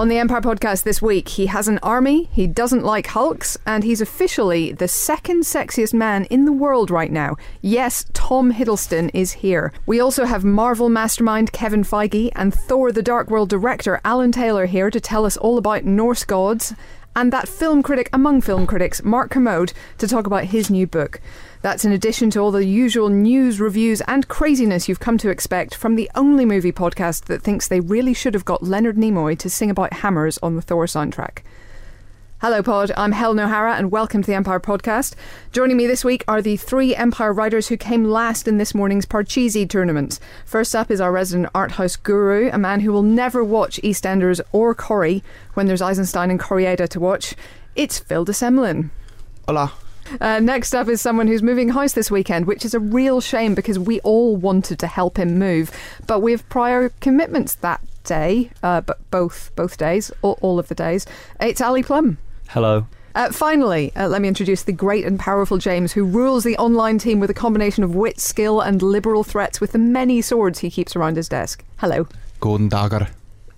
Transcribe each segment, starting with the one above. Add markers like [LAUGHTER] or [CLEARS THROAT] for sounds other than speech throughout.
On the Empire podcast this week, he has an army, he doesn't like Hulks, and he's officially the second sexiest man in the world right now. Yes, Tom Hiddleston is here. We also have Marvel mastermind Kevin Feige and Thor the Dark World director Alan Taylor here to tell us all about Norse gods, and that film critic among film critics, Mark Kermode, to talk about his new book. That's in addition to all the usual news, reviews, and craziness you've come to expect from the only movie podcast that thinks they really should have got Leonard Nimoy to sing about hammers on the Thor soundtrack. Hello, Pod. I'm Helen O'Hara, and welcome to the Empire Podcast. Joining me this week are the three Empire writers who came last in this morning's Parcheesi tournament. First up is our resident art house guru, a man who will never watch EastEnders or Corrie when there's Eisenstein and Koreeda to watch. It's Phil de Semlin. Hola. Uh, next up is someone who's moving house this weekend, which is a real shame because we all wanted to help him move, but we have prior commitments that day, uh, but both both days, all, all of the days. It's Ali Plumb. Hello. Uh, finally, uh, let me introduce the great and powerful James, who rules the online team with a combination of wit, skill, and liberal threats with the many swords he keeps around his desk. Hello. Gordon Dagger.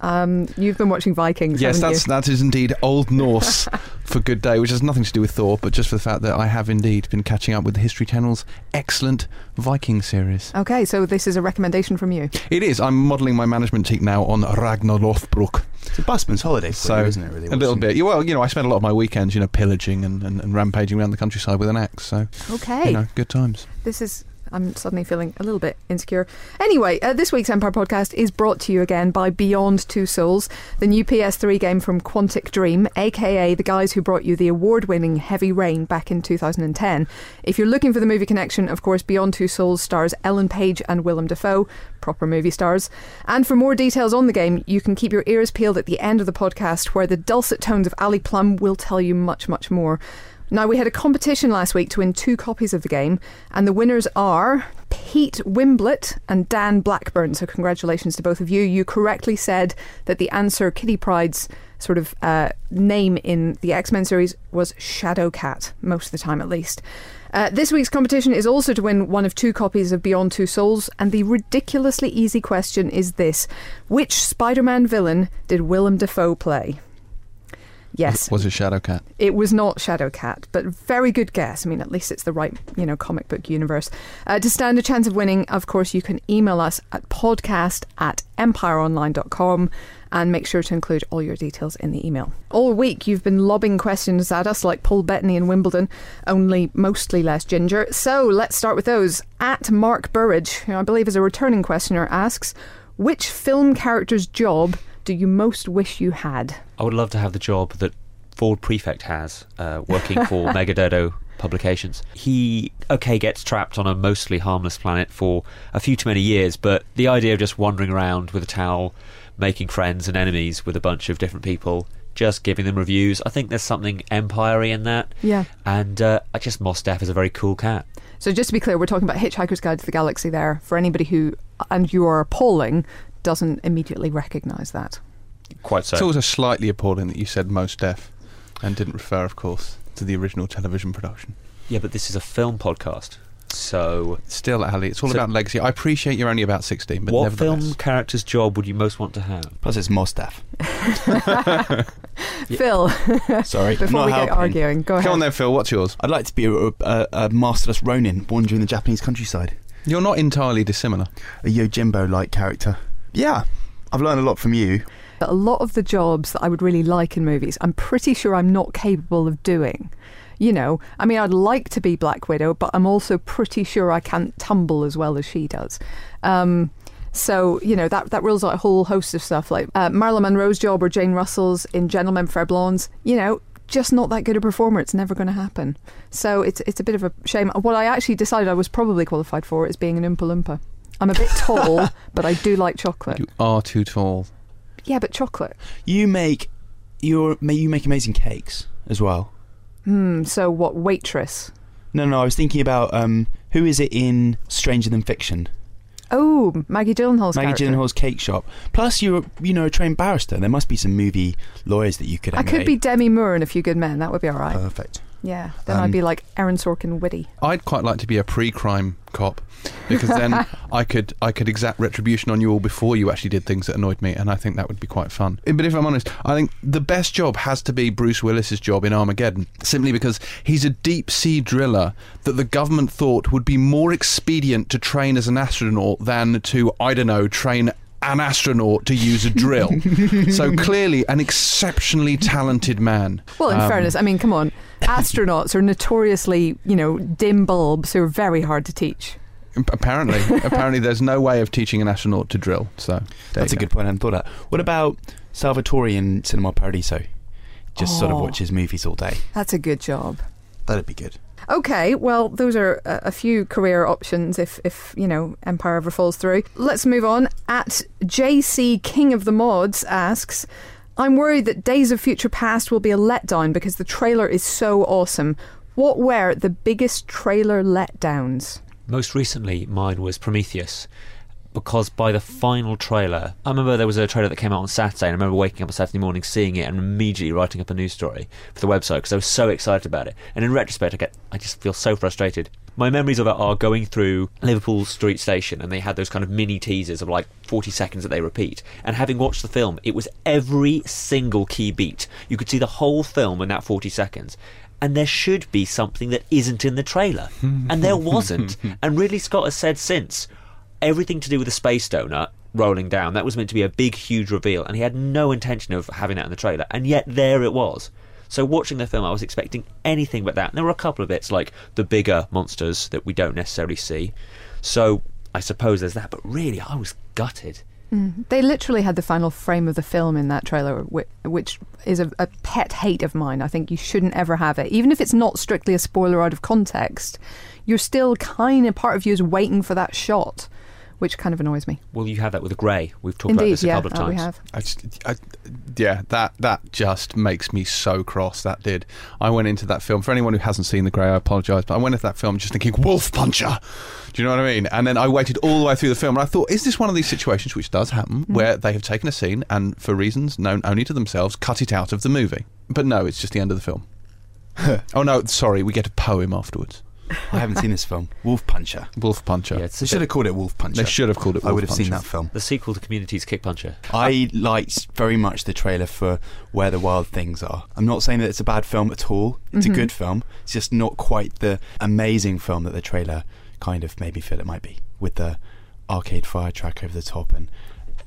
Um, you've been watching Vikings. Yes, haven't that's you? that is indeed Old [LAUGHS] Norse for Good Day, which has nothing to do with Thor, but just for the fact that I have indeed been catching up with the History Channel's excellent Viking series. Okay, so this is a recommendation from you. It is. I'm modelling my management team now on Ragnar Lothbrok. It's a busman's holiday for So you, isn't it? Really, a little bit. Yeah, Well, you know, I spend a lot of my weekends, you know, pillaging and, and, and rampaging around the countryside with an axe. So, Okay. you know, good times. This is. I'm suddenly feeling a little bit insecure. Anyway, uh, this week's Empire podcast is brought to you again by Beyond Two Souls, the new PS3 game from Quantic Dream, aka the guys who brought you the award winning Heavy Rain back in 2010. If you're looking for the movie connection, of course, Beyond Two Souls stars Ellen Page and Willem Dafoe, proper movie stars. And for more details on the game, you can keep your ears peeled at the end of the podcast, where the dulcet tones of Ali Plumb will tell you much, much more. Now, we had a competition last week to win two copies of the game, and the winners are Pete Wimblett and Dan Blackburn. So, congratulations to both of you. You correctly said that the answer, Kitty Pryde's sort of uh, name in the X Men series, was Shadow Cat, most of the time at least. Uh, this week's competition is also to win one of two copies of Beyond Two Souls, and the ridiculously easy question is this Which Spider Man villain did Willem Dafoe play? Yes. Was it Shadowcat? It was not Shadowcat, but very good guess. I mean, at least it's the right, you know, comic book universe. Uh, to stand a chance of winning, of course, you can email us at podcast at empireonline.com and make sure to include all your details in the email. All week, you've been lobbing questions at us like Paul Bettany in Wimbledon, only mostly less ginger. So let's start with those. At Mark Burridge, who I believe is a returning questioner, asks, which film character's job do you most wish you had? I would love to have the job that Ford Prefect has, uh, working for [LAUGHS] Megadodo Publications. He, okay, gets trapped on a mostly harmless planet for a few too many years, but the idea of just wandering around with a towel, making friends and enemies with a bunch of different people, just giving them reviews, I think there's something empire in that. Yeah. And uh, I just Mos Def is a very cool cat. So just to be clear, we're talking about Hitchhiker's Guide to the Galaxy there for anybody who, and you are appalling, doesn't immediately recognise that. Quite so. It's also slightly appalling that you said most deaf and didn't refer, of course, to the original television production. yeah, but this is a film podcast. So, Still, Ali, it's all So- about legacy. I appreciate you're only about 16, but what film character's job would you most want to have? Plus, it's Mostaf. [LAUGHS] Phil, Sorry, [LAUGHS] before not we get arguing, go ahead. Come on then, Phil, what's yours? I'd like to be a, a, a masterless Ronin wandering the Japanese countryside. You're not entirely dissimilar. A Yojimbo-like character. Yeah, I've learned a lot from you. a lot of the jobs that I would really like in movies, I'm pretty sure I'm not capable of doing. You know, I mean, I'd like to be Black Widow, but I'm also pretty sure I can't tumble as well as she does. Um, so you know that that rules out a whole host of stuff like uh, Marilyn Monroe's job or Jane Russell's in Gentlemen Prefer Blondes. You know, just not that good a performer. It's never going to happen. So it's it's a bit of a shame. What I actually decided I was probably qualified for is being an Oompa Loompa. I'm a bit tall, [LAUGHS] but I do like chocolate. You are too tall. Yeah, but chocolate. You make you may you make amazing cakes as well. Hmm. So what? Waitress. No, no, I was thinking about um, who is it in Stranger Than Fiction? Oh, Maggie Gyllenhaal's Maggie character. Gyllenhaal's cake shop. Plus, you're you know a trained barrister. There must be some movie lawyers that you could. I could be Demi Moore in A Few Good Men. That would be all right. perfect. Yeah, then Um, I'd be like Aaron Sorkin witty. I'd quite like to be a pre-crime cop because then [LAUGHS] I could I could exact retribution on you all before you actually did things that annoyed me, and I think that would be quite fun. But if I'm honest, I think the best job has to be Bruce Willis's job in Armageddon, simply because he's a deep sea driller that the government thought would be more expedient to train as an astronaut than to I don't know train. An astronaut to use a drill. [LAUGHS] so clearly, an exceptionally talented man. Well, in Um, fairness, I mean, come on. Astronauts are notoriously, you know, dim bulbs who are very hard to teach. Apparently, [LAUGHS] apparently, there's no way of teaching an astronaut to drill. So there That's a go. good point. I hadn't thought of that. What about Salvatore in Cinema Paradiso? Just sort of Oh. watches movies all day. That's a good job. That'd be good. Okay, well, those are a, few career options if, if, you know, Empire ever falls through. Let's move on. At JC King of the Mods asks, I'm worried that Days of Future Past will be a letdown because the trailer is so awesome. What were the biggest trailer letdowns? Most recently, mine was Prometheus. Because by the final trailer, I remember there was a trailer that came out on Saturday, and I remember waking up on Saturday morning, seeing it, and immediately writing up a news story for the website because I was so excited about it. And in retrospect, I get, I just feel so frustrated. My memories of it are going through Liverpool Street Station, and they had those kind of mini teasers of like 40 seconds that they repeat. And having watched the film, it was every single key beat. You could see the whole film in that 40 seconds. And there should be something that isn't in the trailer. and there [LAUGHS] wasn't. And Ridley Scott has said since everything to do with the space donut rolling down, that was meant to be a big, huge reveal. And he had no intention of having that in the trailer. And yet there it was. So watching the film, I was expecting anything but that. And there were a couple of bits like the bigger monsters that we don't necessarily see. So I suppose there's that. But really, I was gutted. Mm. They literally had the final frame of the film in that trailer, which, which is a, a pet hate of mine. I think you shouldn't ever have it. Even if it's not strictly a spoiler out of context, you're still kind of, part of you is waiting for that shot, which kind of annoys me. Well, you have that with the Grey. We've talked about this a yeah, couple of uh, we times. have. I just, I, yeah, that that just makes me so cross. That did. I went into that film. For anyone who hasn't seen The Grey, I apologise, but I went into that film just thinking Wolf Puncher. Do you know what I mean? And then I waited all the way through the film, and I thought, is this one of these situations which does happen, where they have taken a scene and, for reasons known only to themselves, cut it out of the movie? But no, it's just the end of the film. [LAUGHS] oh no, sorry, we get a poem afterwards. I haven't seen this film. Wolf Puncher. Wolf Puncher. Yeah, it's They a should have called it Wolf Puncher. they should have called it. Wolf I would have seen that film. the sequel to Community's Kick Puncher. I liked very much the trailer for Where the Wild Things Are. I'm not saying that it's a bad film at all. It's Mhm. a good film. It's just not quite the amazing film that the trailer kind of made me feel it might be, with the arcade fire track over the top and.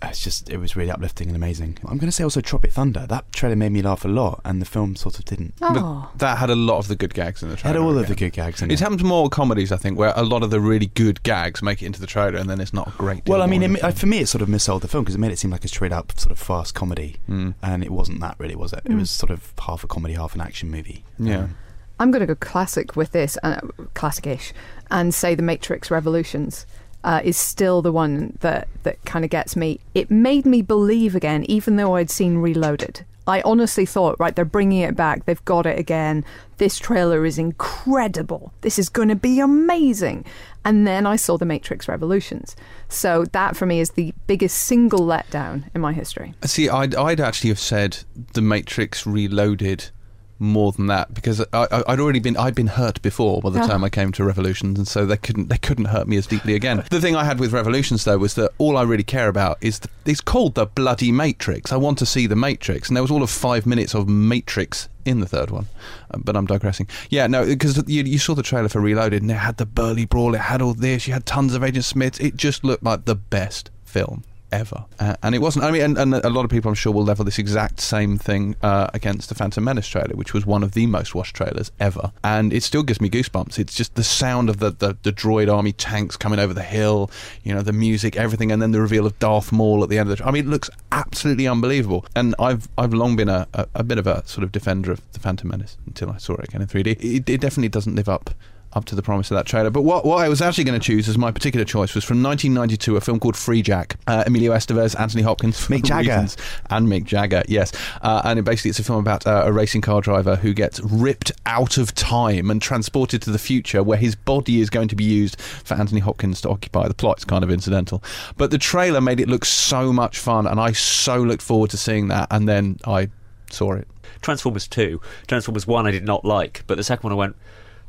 Uh, It's just, it was really uplifting and amazing. I'm going to say also Tropic Thunder. That trailer made me laugh a lot, and the film sort of didn't. Oh, But that had a lot of the good gags in the It trailer. had all of the good gags in It it. happens more comedies, I think, where a lot of the really good gags make it into the trailer, and then it's not a great. Deal Well, I mean, more it, in ma- the film. for me, it sort of missold the film because it made it seem like a straight up sort of fast comedy, Mm. and it wasn't that really, was it? It Mm. was sort of half a comedy, half an action movie. Yeah. Um, I'm going to go classic with this, uh, classic-ish, and say The Matrix Revolutions. Uh, is still the one that, that kind of gets me. It made me believe again, even though I'd seen Reloaded. I honestly thought, right, they're bringing it back. They've got it again. This trailer is incredible. This is going to be amazing. And then I saw The Matrix Revolutions. So that for me is the biggest single letdown in my history. See, I'd, I'd actually have said The Matrix Reloaded more than that because I, I, I'd already been I'd been hurt before by the Ah. time I came to Revolutions, and so they couldn't they couldn't hurt me as deeply again. the thing I had with Revolutions though was that all I really care about is the, it's called the bloody Matrix. I want to see the Matrix, and there was all of five minutes of Matrix in the third one. Uh, but I'm digressing. Yeah, no, because you, you saw the trailer for Reloaded, and it had the burly brawl, it had all this, you had tons of Agent Smiths. It just looked like the best film ever. Uh, and it wasn't. I mean, and, and a lot of people, I'm sure, will level this exact same thing uh, against the Phantom Menace trailer, which was one of the most watched trailers ever. And it still gives me goosebumps. It's just the sound of the, the, the droid army tanks coming over the hill, you know, the music, everything, and then the reveal of Darth Maul at the end of the. I mean, it looks absolutely unbelievable. And I've I've long been a, a, a bit of a sort of defender of the Phantom Menace until I saw it again in 3D. It, it definitely doesn't live up up to the promise of that trailer. But what, what I was actually going to choose as my particular choice was from 1992, a film called Freejack. Uh, Emilio Estevez, Anthony Hopkins, Mick Jagger. reasons, and Mick Jagger, yes. Uh, and it basically, it's a film about uh, a racing car driver who gets ripped out of time and transported to the future, where his body is going to be used for Anthony Hopkins to occupy. The plot's kind of incidental, but the trailer made it look so much fun, and I so looked forward to seeing that. And then I saw it. Transformers 2. Transformers 1 I did not like, but the second one I went,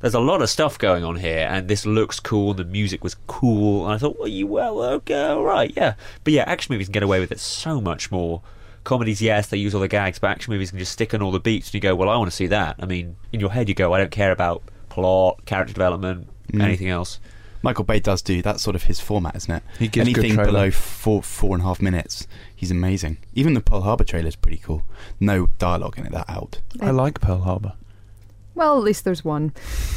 there's a lot of stuff going on here, and this looks cool, and the music was cool, and I thought, well, you well, okay, all right, yeah. But yeah, action movies can get away with it so much more. Comedies, yes, they use all the gags, but action movies can just stick on all the beats, and you go, well, I want to see that. I mean, in your head, you go, I don't care about plot, character development, Mm. anything else. Michael Bay does do that's sort of his format, isn't it? He gives good Anything trailer. below four four and a half minutes, he's amazing. Even the Pearl Harbor trailer is pretty cool. No dialogue in it. That out. I like Pearl Harbor. Well, at least there's one.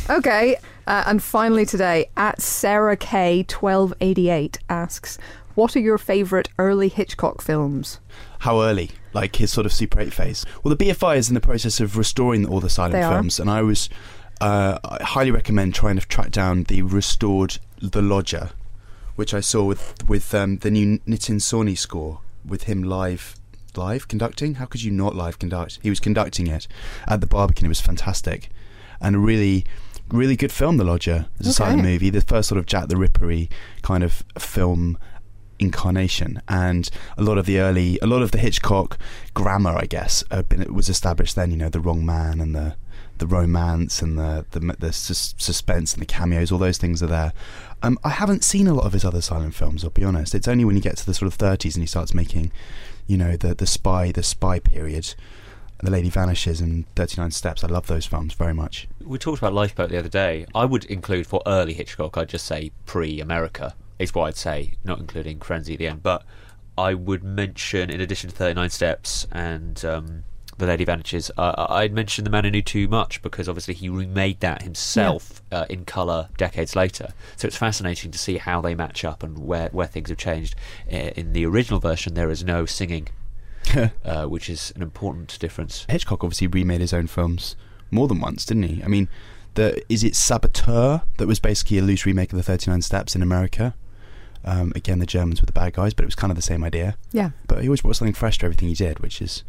Okay, uh, and finally today, at Sarah K twelve eighty eight asks, "What are your favourite early Hitchcock films?" How early? Like his sort of Super 8 phase. Well, the BFI is in the process of restoring all the silent They are. films, and I was uh, I highly recommend trying to track down the restored The Lodger, which I saw with with um, the new Nitin Sawhney score with him live. Live conducting? How could you not live conduct? He was conducting it at the Barbican. It was fantastic, and a really, really good film. The Lodger. It's a silent Okay. movie. The first sort of Jack the Rippery kind of film incarnation and a lot of the early a lot of the Hitchcock grammar I guess been, was established then you know the wrong man and the the romance and the the, the sus- suspense and the cameos all those things are there um, I haven't seen a lot of his other silent films I'll be honest it's only when you get to the sort of 30s and he starts making you know the the spy the spy period the lady vanishes and 39 steps I love those films very much We talked about Lifeboat the other day. I would include for early Hitchcock, I'd just say pre America, is what I'd say, not including Frenzy at the end. But I would mention, in addition to 39 Steps and um, The Lady Vanishes, uh, I'd mention The Man Who Knew Too Much because obviously he remade that himself uh, in colour decades later. So it's fascinating to see how they match up and where, where things have changed. Uh, In the original version, there is no singing, [LAUGHS] uh, which is an important difference. Hitchcock obviously remade his own films more than once, didn't he? I mean, the is it Saboteur that was basically a loose remake of the Thirty Nine Steps in America. Um, again, the Germans were the bad guys, but it was kind of the same idea. Yeah, But he always brought something fresh to everything he did, which is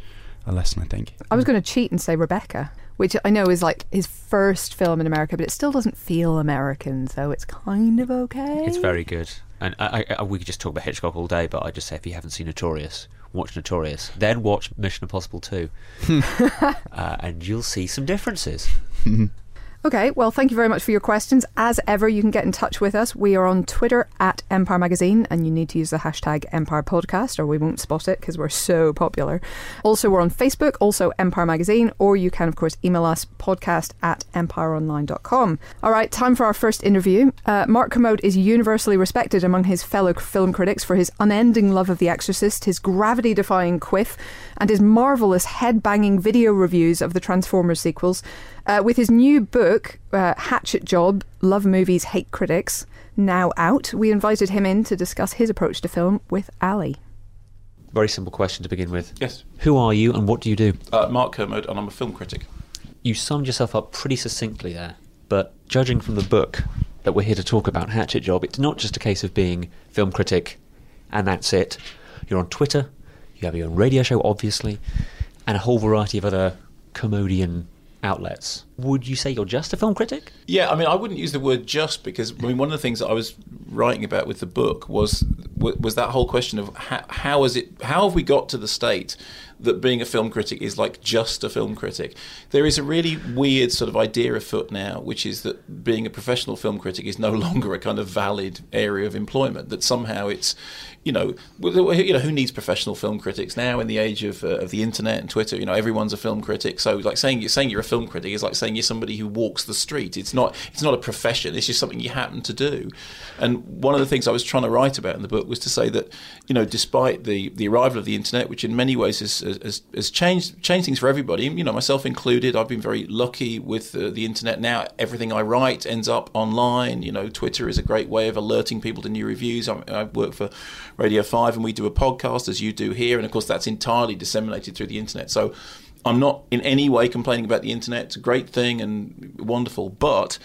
a lesson, I think. I was going to cheat and say Rebecca, which I know is like his first film in America, but it still doesn't feel American, so it's kind of okay. It's very good. And I, I, I, we could just talk about Hitchcock all day, but I just say if you haven't seen Notorious, watch Notorious. Then watch Mission Impossible 2. [LAUGHS] uh, and you'll see some differences. [LAUGHS] Okay, well, thank you very much for your questions. As ever, you can get in touch with us. We are on Twitter at Empire Magazine, and you need to use the hashtag Empire Podcast, or we won't spot it because we're so popular. Also, we're on Facebook, also Empire Magazine, or you can, of course, email us podcast at empireonline.com. All right, time for our first interview. Uh, Mark Kermode is universally respected among his fellow film critics for his unending love of The Exorcist, his gravity defying quiff, and his marvellous head banging video reviews of the Transformers sequels. Uh, with his new book, uh, Hatchet Job Love Movies, Hate Critics, now out, we invited him in to discuss his approach to film with Ali. Very simple question to begin with. Yes. Who are you and what do you do? Uh, Mark Kermode, and I'm a film critic. You summed yourself up pretty succinctly there, but judging from the book that we're here to talk about, Hatchet Job, it's not just a case of being film critic and that's it. You're on Twitter, you have your own radio show, obviously, and a whole variety of other Kermodian outlets. Would you say you're just a film critic? Yeah, I mean, I wouldn't use the word just because I mean one of the things that I was writing about with the book was was that whole question of how, how is it how have we got to the state that being a film critic is like just a film critic. There is a really weird sort of idea afoot now, which is that being a professional film critic is no [LAUGHS] longer a kind of valid area of employment. That somehow it's, you know, you know, who needs professional film critics now in the age of, uh, of the internet and Twitter? You know, everyone's a film critic. So like saying you're saying you're a film critic is like saying you're somebody who walks the street. It's not it's not a profession. It's just something you happen to do. And one of the things I was trying to write about in the book was to say that, you know, despite the the arrival of the internet, which in many ways has has, has changed changed things for everybody, you know, myself included. I've been very lucky with uh, the internet. Now everything I write ends up online. You know, Twitter is a great way of alerting people to new reviews. I, I work for Radio Five, and we do a podcast as you do here, and of course that's entirely disseminated through the internet. So. I'm not in any way complaining about the internet. It's a great thing and wonderful, but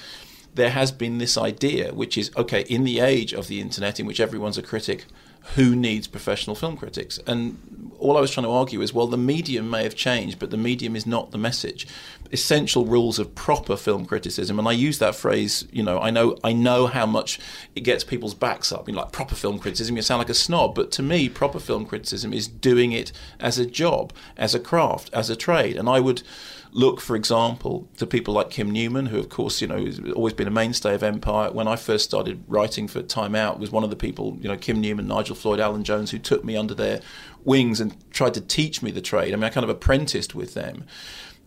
there has been this idea, which is okay, in the age of the internet, in which everyone's a critic who needs professional film critics? And all I was trying to argue is, well, the medium may have changed, but the medium is not the message. Essential rules of proper film criticism, and I use that phrase. You know, I know, I know how much it gets people's backs up. You know, like proper film criticism, you sound like a snob, but to me, proper film criticism is doing it as a job, as a craft, as a trade. And I would look, for example, to people like Kim Newman, who, of course, you know, has always been a mainstay of Empire. When I first started writing for Time Out, was one of the people, you know, Kim Newman, Nigel Floyd, Alan Jones, who took me under their wings and tried to teach me the trade. I mean, I kind of apprenticed with them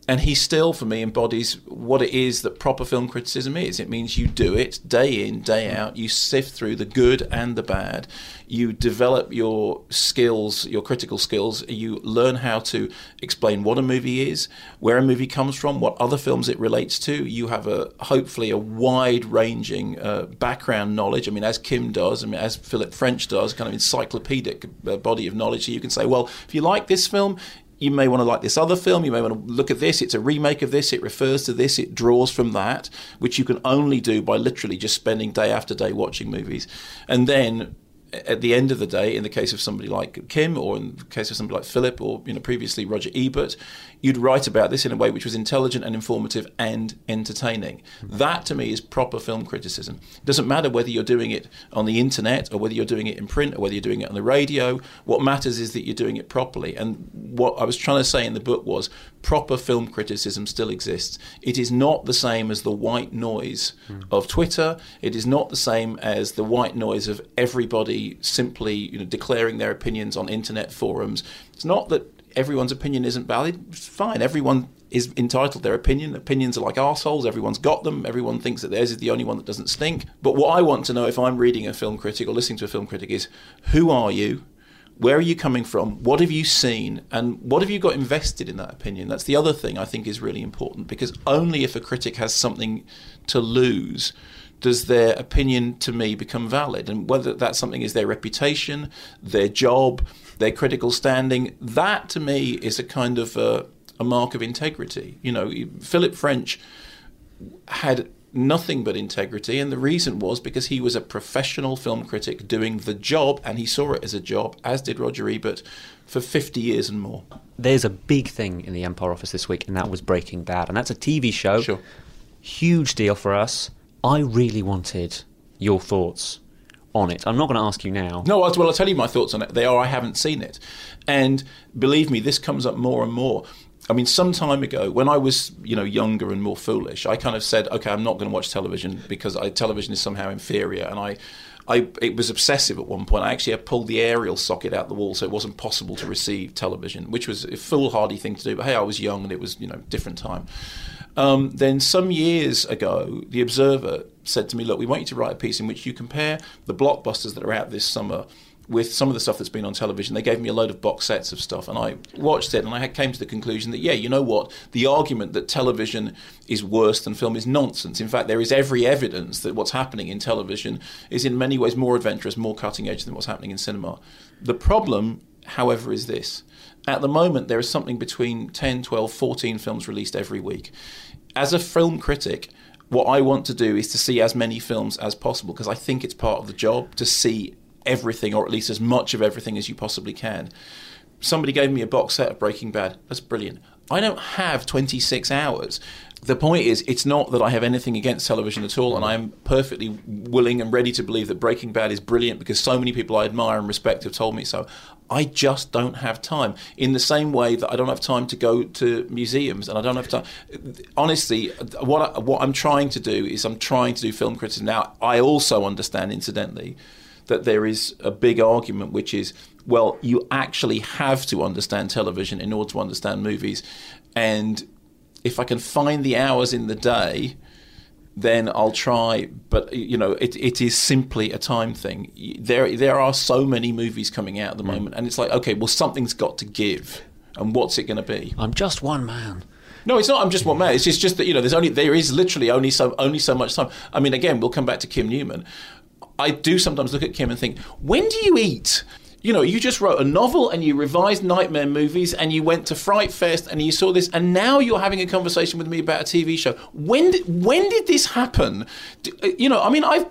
and he still for me embodies what it is that proper film criticism is. It means you do it day in day out. You sift through the good and the bad. You develop your skills your critical skills. You learn how to explain what a movie is where a movie comes from what other films it relates to. You have a hopefully a wide ranging uh, background knowledge. I mean as kim does i mean as philip french does kind of encyclopedic uh, body of knowledge. So you can say well if you like this film you may want to like this other film, you may want to look at this, it's a remake of this, it refers to this, it draws from that, which you can only do by literally just spending day after day watching movies. And then at the end of the day, in the case of somebody like Kim, or in the case of somebody like Philip, or you know previously Roger Ebert, you'd write about this in a way which was intelligent and informative and entertaining. That to me is proper film criticism. It doesn't matter whether you're doing it on the internet or whether you're doing it in print or whether you're doing it on the radio. What matters is that you're doing it properly. And what I was trying to say in the book was proper film criticism still exists. It is not the same as the white noise mm. of Twitter. It is not the same as the white noise of everybody simply you know, declaring their opinions on internet forums. It's not that everyone's opinion isn't valid, it's fine. Everyone is entitled their opinion. Opinions are like assholes. Everyone's got them. Everyone thinks that theirs is the only one that doesn't stink. But what I want to know if I'm reading a film critic or listening to a film critic is who are you? Where are you coming from? What have you seen? And what have you got invested in that opinion? That's the other thing I think is really important because only if a critic has something to lose does their opinion to me become valid? And whether that something is their reputation, their job, their critical standing, that to me is a kind of a, a mark of integrity. You know, Philip French had nothing but integrity, and the reason was because he was a professional film critic doing the job, and he saw it as a job, as did Roger Ebert, for 50 years and more. There's a big thing in the Empire office this week, and that was Breaking Bad, and that's a TV show. Sure. Huge deal for us. I really wanted your thoughts on it. I'm not going to ask you now. No, well, I'll tell you my thoughts on it. They are I haven't seen it. And believe me, this comes up more and more. I mean, some time ago, when I was, you know, younger and more foolish, I kind of said, okay, I'm not going to watch television because I, television is somehow inferior. And I, I, it was obsessive at one point. I actually pulled the aerial socket out the wall so it wasn't possible to receive television, which was a foolhardy thing to do. But hey, I was young and it was, you know, different time. Um, then some years ago, the Observer said to me, "Look, we want you to write a piece in which you compare the blockbusters that are out this summer." with some of the stuff that's been on television. They gave me a load of box sets of stuff, and I watched it, and I came to the conclusion that yeah, you know what, the argument that television is worse than film is nonsense. In fact, there is every evidence that what's happening in television is in many ways more adventurous, more cutting edge than what's happening in cinema. The problem, however, is this. At the moment, there is something between 10, 12, 14 films released every week as a film critic, what I want to do is to see as many films as possible because I think it's part of the job to see everything or at least as much of everything as you possibly can. Somebody gave me a box set of Breaking Bad. That's brilliant. I don't have 26 hours. The point is, it's not that I have anything against television at all, and I am perfectly willing and ready to believe that Breaking Bad is brilliant because so many people I admire and respect have told me so. I just don't have time. In the same way that I don't have time to go to museums and I don't have time. Honestly, what I, what I'm trying to do is I'm trying to do film criticism. Now, I also understand, incidentally, that there is a big argument which is, well, you actually have to understand television in order to understand movies, and if I can find the hours in the day then I'll try. But you know, it, it is simply a time thing. There there are so many movies coming out at the mm. moment, and it's like, okay, well, something's got to give, and what's it going to be? I'm just one man. No, it's not. I'm just one man. It's just, just that you know, there's only there is literally only so only so much time. I mean, again, we'll come back to Kim Newman. I do sometimes look at Kim and think, when do you eat? You know, you just wrote a novel and you revised nightmare movies and you went to Fright Fest and you saw this and now you're having a conversation with me about a TV show. When did, when did this happen? Uh, you know, I mean, I've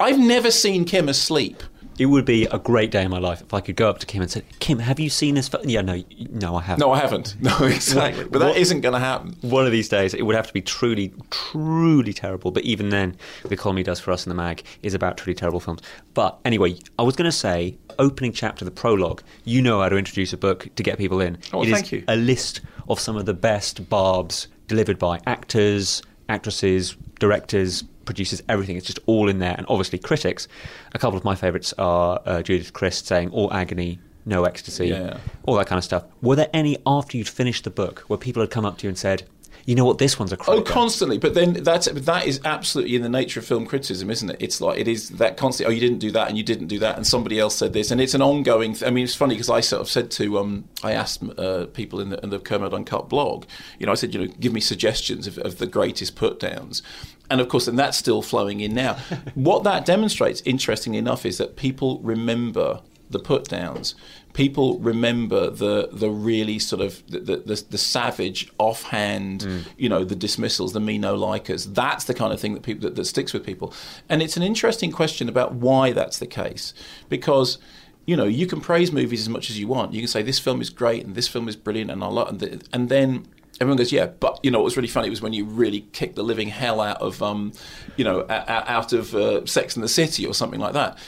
I've never seen Kim asleep. It would be a great day in my life if I could go up to Kim and say, "Kim, have you seen this?" Yeah, no, no, I haven't. No, I haven't. [LAUGHS] No, exactly. But that not going to happen. One of these days, it would have to be truly, truly terrible. But even then, the column he does for us in the mag is about truly terrible films. But anyway, I was going to say, opening chapter, the prologue. You know how to introduce a book to get people in. Oh, It is thank you. A list of some of the best barbs delivered by actors, actresses, directors, producers, everything. It's just all in there, and obviously critics. A couple of my favourites are uh, Judith Crist saying "All agony, no ecstasy," Yeah. all that kind of stuff. Were there any after you'd finished the book where people had come up to you and said, "You know what, this one's a Oh, constantly. But then that's that is absolutely in the nature of film criticism, isn't it? It's like it is that constant. Oh, you didn't do that, and you didn't do that, and somebody else said this, and it's an ongoing. Th- I mean, it's funny because I sort of said to um, I asked uh, people in the, in the Kermode Uncut blog, you know, I said, you know, give me suggestions of, of the greatest put downs. And of course, and that's still flowing in now. [LAUGHS] what that demonstrates, interestingly enough, is that people remember the put downs. People remember the the really sort of the the, the, the savage offhand, mm. you know, the dismissals, the me no likers. That's the kind of thing that people that, that sticks with people. And it's an interesting question about why that's the case, because. You know, you can praise movies as much as you want. You can say this film is great and this film is brilliant and I love, and, th- and then everyone goes, yeah, but you know what was really funny was when you really kicked the living hell out of, um, you know, out of uh, Sex and the City or something like that.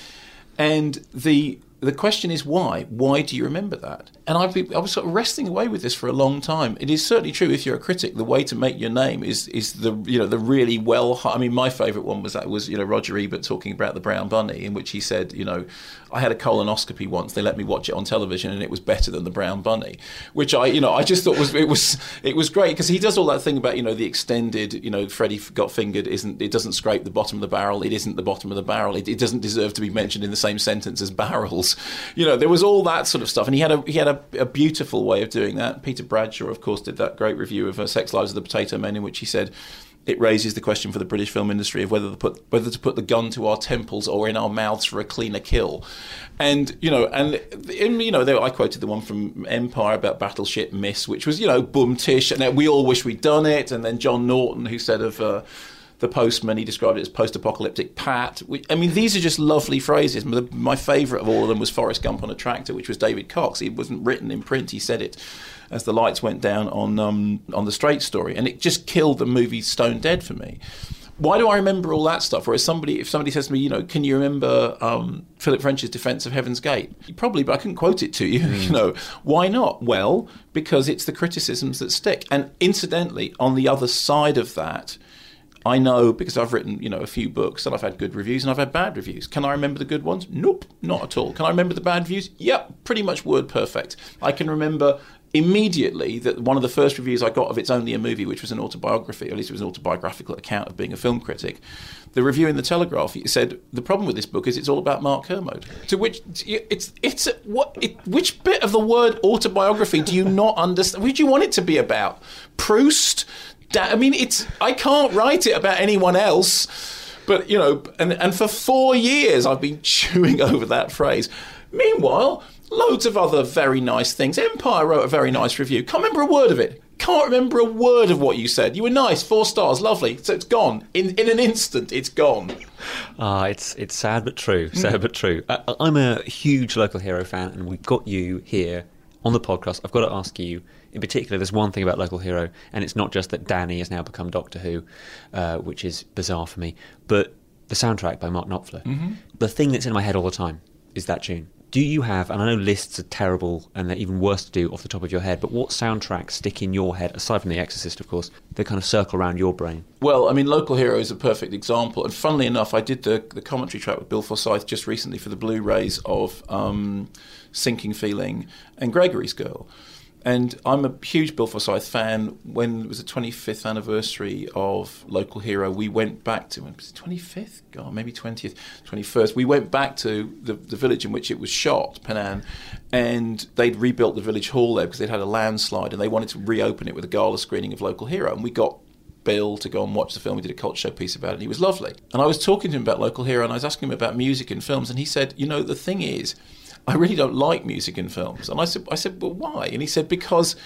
And the the question is why? Why do you remember that? And I've been, I was sort of wrestling away with this for a long time. It is certainly true if you're a critic, the way to make your name is is the you know the really well. I mean, my favourite one was that was you know Roger Ebert talking about the Brown Bunny, in which he said, you know, I had a colonoscopy once. They let me watch it on television, and it was better than the Brown Bunny, which I you know I just thought was it was it was great because he does all that thing about you know the extended you know Freddy got fingered isn't it doesn't scrape the bottom of the barrel. It isn't the bottom of the barrel. It, it doesn't deserve to be mentioned in the same sentence as barrels. [LAUGHS] You know, there was all that sort of stuff, and he had a he had a, a beautiful way of doing that. Peter Bradshaw, of course, did that great review of uh, Sex Lives of the Potato Men, in which he said. It raises the question for the British film industry of whether to put whether to put the gun to our temples or in our mouths for a cleaner kill, and you know, and in, you know, there, I quoted the one from Empire about Battleship Miss, which was you know, boom tish, and we all wish we'd done it, and then John Norton who said of. Uh, the postman, he described it as post-apocalyptic pat. We- I mean, these are just lovely phrases. My, my favourite of all of them was Forrest Gump on a tractor, which was David Cox. It wasn't written in print; he said it as the lights went down on um, on the Straight Story, and it just killed the movie stone dead for me. Why do I remember all that stuff? Whereas somebody, if somebody says to me, you know, can you remember um, Philip French's defence of Heaven's Gate? Probably, but I couldn't quote it to you. [LAUGHS] You know, why not? Well, because it's the criticisms that stick. And incidentally, on the other side of that, I know because I've written, you know, a few books and I've had good reviews and I've had bad reviews. Can I remember the good ones? Nope, not at all. Can I remember the bad reviews? Yep, pretty much word perfect. I can remember immediately that one of the first reviews I got of It's Only a Movie, which was an autobiography, or at least it was an autobiographical account of being a film critic, the review in the Telegraph said the problem with this book is it's all about Mark Kermode. To which it's it's what it, which bit of the word autobiography do you not understand? What do you want it to be about? Proust? Da- I mean, it's I can't write it about anyone else. But you know, and and for four years I've been [LAUGHS] chewing over that phrase. Meanwhile, loads of other very nice things. Empire wrote a very nice review. Can't remember a word of it. Can't remember a word of what you said. You were nice, four stars, lovely. So it's gone in in an instant. It's gone. Ah, it's it's sad but true. Sad but true. I, I'm a huge local hero fan, and we've got you here on the podcast. I've got to ask you, in particular, there's one thing about local hero, and it's not just that Danny has now become Doctor Who, uh, which is bizarre for me, but the soundtrack by Mark Knopfler. The thing that's in my head all the time is that tune. Do you have, and I know lists are terrible and they're even worse to do off the top of your head, but what soundtracks stick in your head, aside from The Exorcist, of course, that kind of circle around your brain? Well, I mean, Local Hero is a perfect example. And funnily enough, I did the, the commentary track with Bill Forsyth just recently for the Blu rays of um, Sinking Feeling and Gregory's Girl. And I'm a huge Bill Forsyth fan. When it was the 25th anniversary of Local Hero, we went back to, was it 25th? God, maybe 20th, 21st. We went back to the, the village in which it was shot, Pennan, and they'd rebuilt the village hall there because they'd had a landslide and they wanted to reopen it with a gala screening of Local Hero. And we got Bill to go and watch the film. We did a cult show piece about it, and he was lovely. And I was talking to him about Local Hero, and I was asking him about music in films, and he said, "You know, the thing is, I really don't like music in films." And I said, "I said, well, why?" And he said, "Because."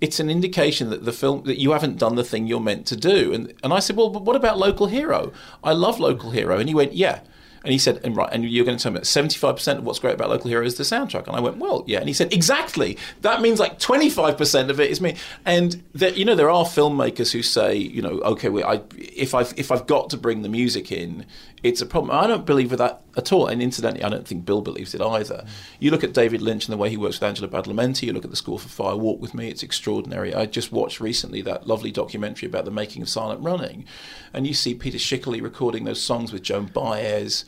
It's an indication that the film that you haven't done the thing you're meant to do, and and I said, well, but what about Local Hero? I love Local Hero, and he went, yeah, And he said, and right, and you're going to tell me that 75% of what's great about Local Hero is the soundtrack. And I went, well, yeah. And he said, exactly. That means like 25% of it is me. And that, you know, there are filmmakers who say, you know, okay, I, if I've if I've got to bring the music in, it's a problem. I don't believe that at all. And incidentally, I don't think Bill believes it either. You look at David Lynch and the way he works with Angela Badalamenti. You look at the score for Fire Walk with Me. It's extraordinary. I just watched recently that lovely documentary about the making of Silent Running, and you see Peter Schickele recording those songs with Joan Baez.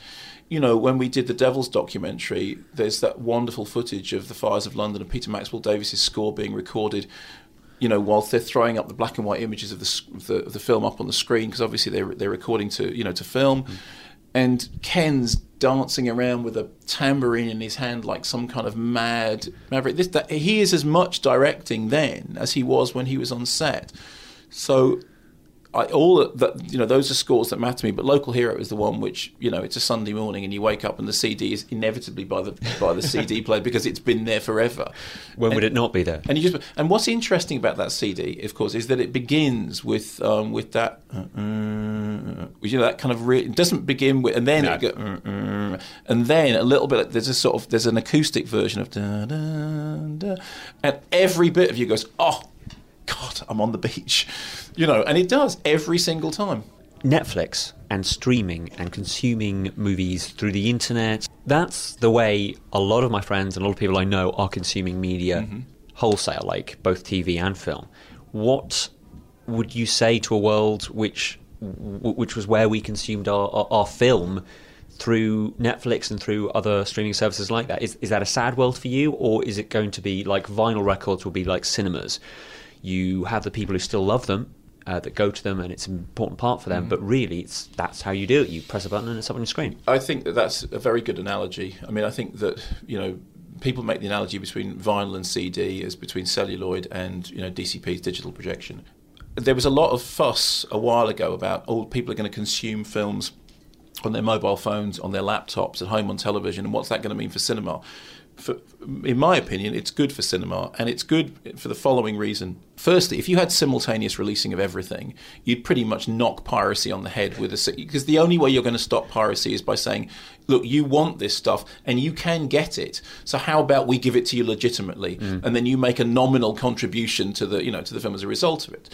You know, when we did the Devils documentary, there's that wonderful footage of the fires of London and Peter Maxwell Davies's score being recorded you know, whilst they're throwing up the black and white images of the of the, of the film up on the screen, because obviously they're they're recording to you know to film, mm. And Ken's dancing around with a tambourine in his hand like some kind of mad maverick. This that he is as much directing then as he was when he was on set. So I, all that you know, those are scores that matter to me. But local hero is the one which you know, it's a Sunday morning and you wake up and the CD is inevitably by the by the CD [LAUGHS] player because it's been there forever. When would it not be there? And you just and what's interesting about that CD, of course, is that it begins with um, with that uh, uh, you know that kind of re- it doesn't begin with and then No. it go, uh, uh, and then a little bit there's a sort of there's an acoustic version of da, da, da, and every bit of you goes oh God I'm on the beach, you know, and it does every single time. Netflix and streaming and consuming movies through the internet. That's the way a lot of my friends and a lot of people I know are consuming media mm-hmm. wholesale, like both TV and film. What would you say to a world which which was where we consumed our, our, our film through Netflix and through other streaming services like that? Is, is that a sad world for you, or is it going to be like vinyl records will be like cinemas? You have the people who still love them, uh, that go to them, and it's an important part for them. But really, it's that's how you do it. You press a button and it's up on your screen. I think that that's a very good analogy. I mean, I think that you know people make the analogy between vinyl and CD as between celluloid and you know DCP's digital projection. There was a lot of fuss a while ago about oh people are going to consume films on their mobile phones, on their laptops, at home on television, and what's that going to mean for cinema? For, in my opinion, it's good for cinema, and it's good for the following reason. Firstly, if you had simultaneous releasing of everything, you'd pretty much knock piracy on the head with a because the only way you're going to stop piracy is by saying, "Look, you want this stuff, and you can get it. So how about we give it to you legitimately, mm. and then you make a nominal contribution to the you know to the film as a result of it."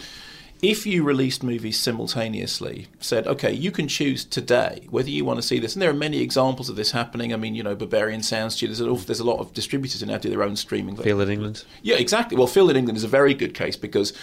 If you released movies simultaneously, said, okay, you can choose today whether you want to see this, and there are many examples of this happening. I mean, you know, Berberian Sound Studios, there's, a- there's a lot of distributors who now do their own streaming. Field in England. Yeah, exactly. Well, Field in England is a very good case because,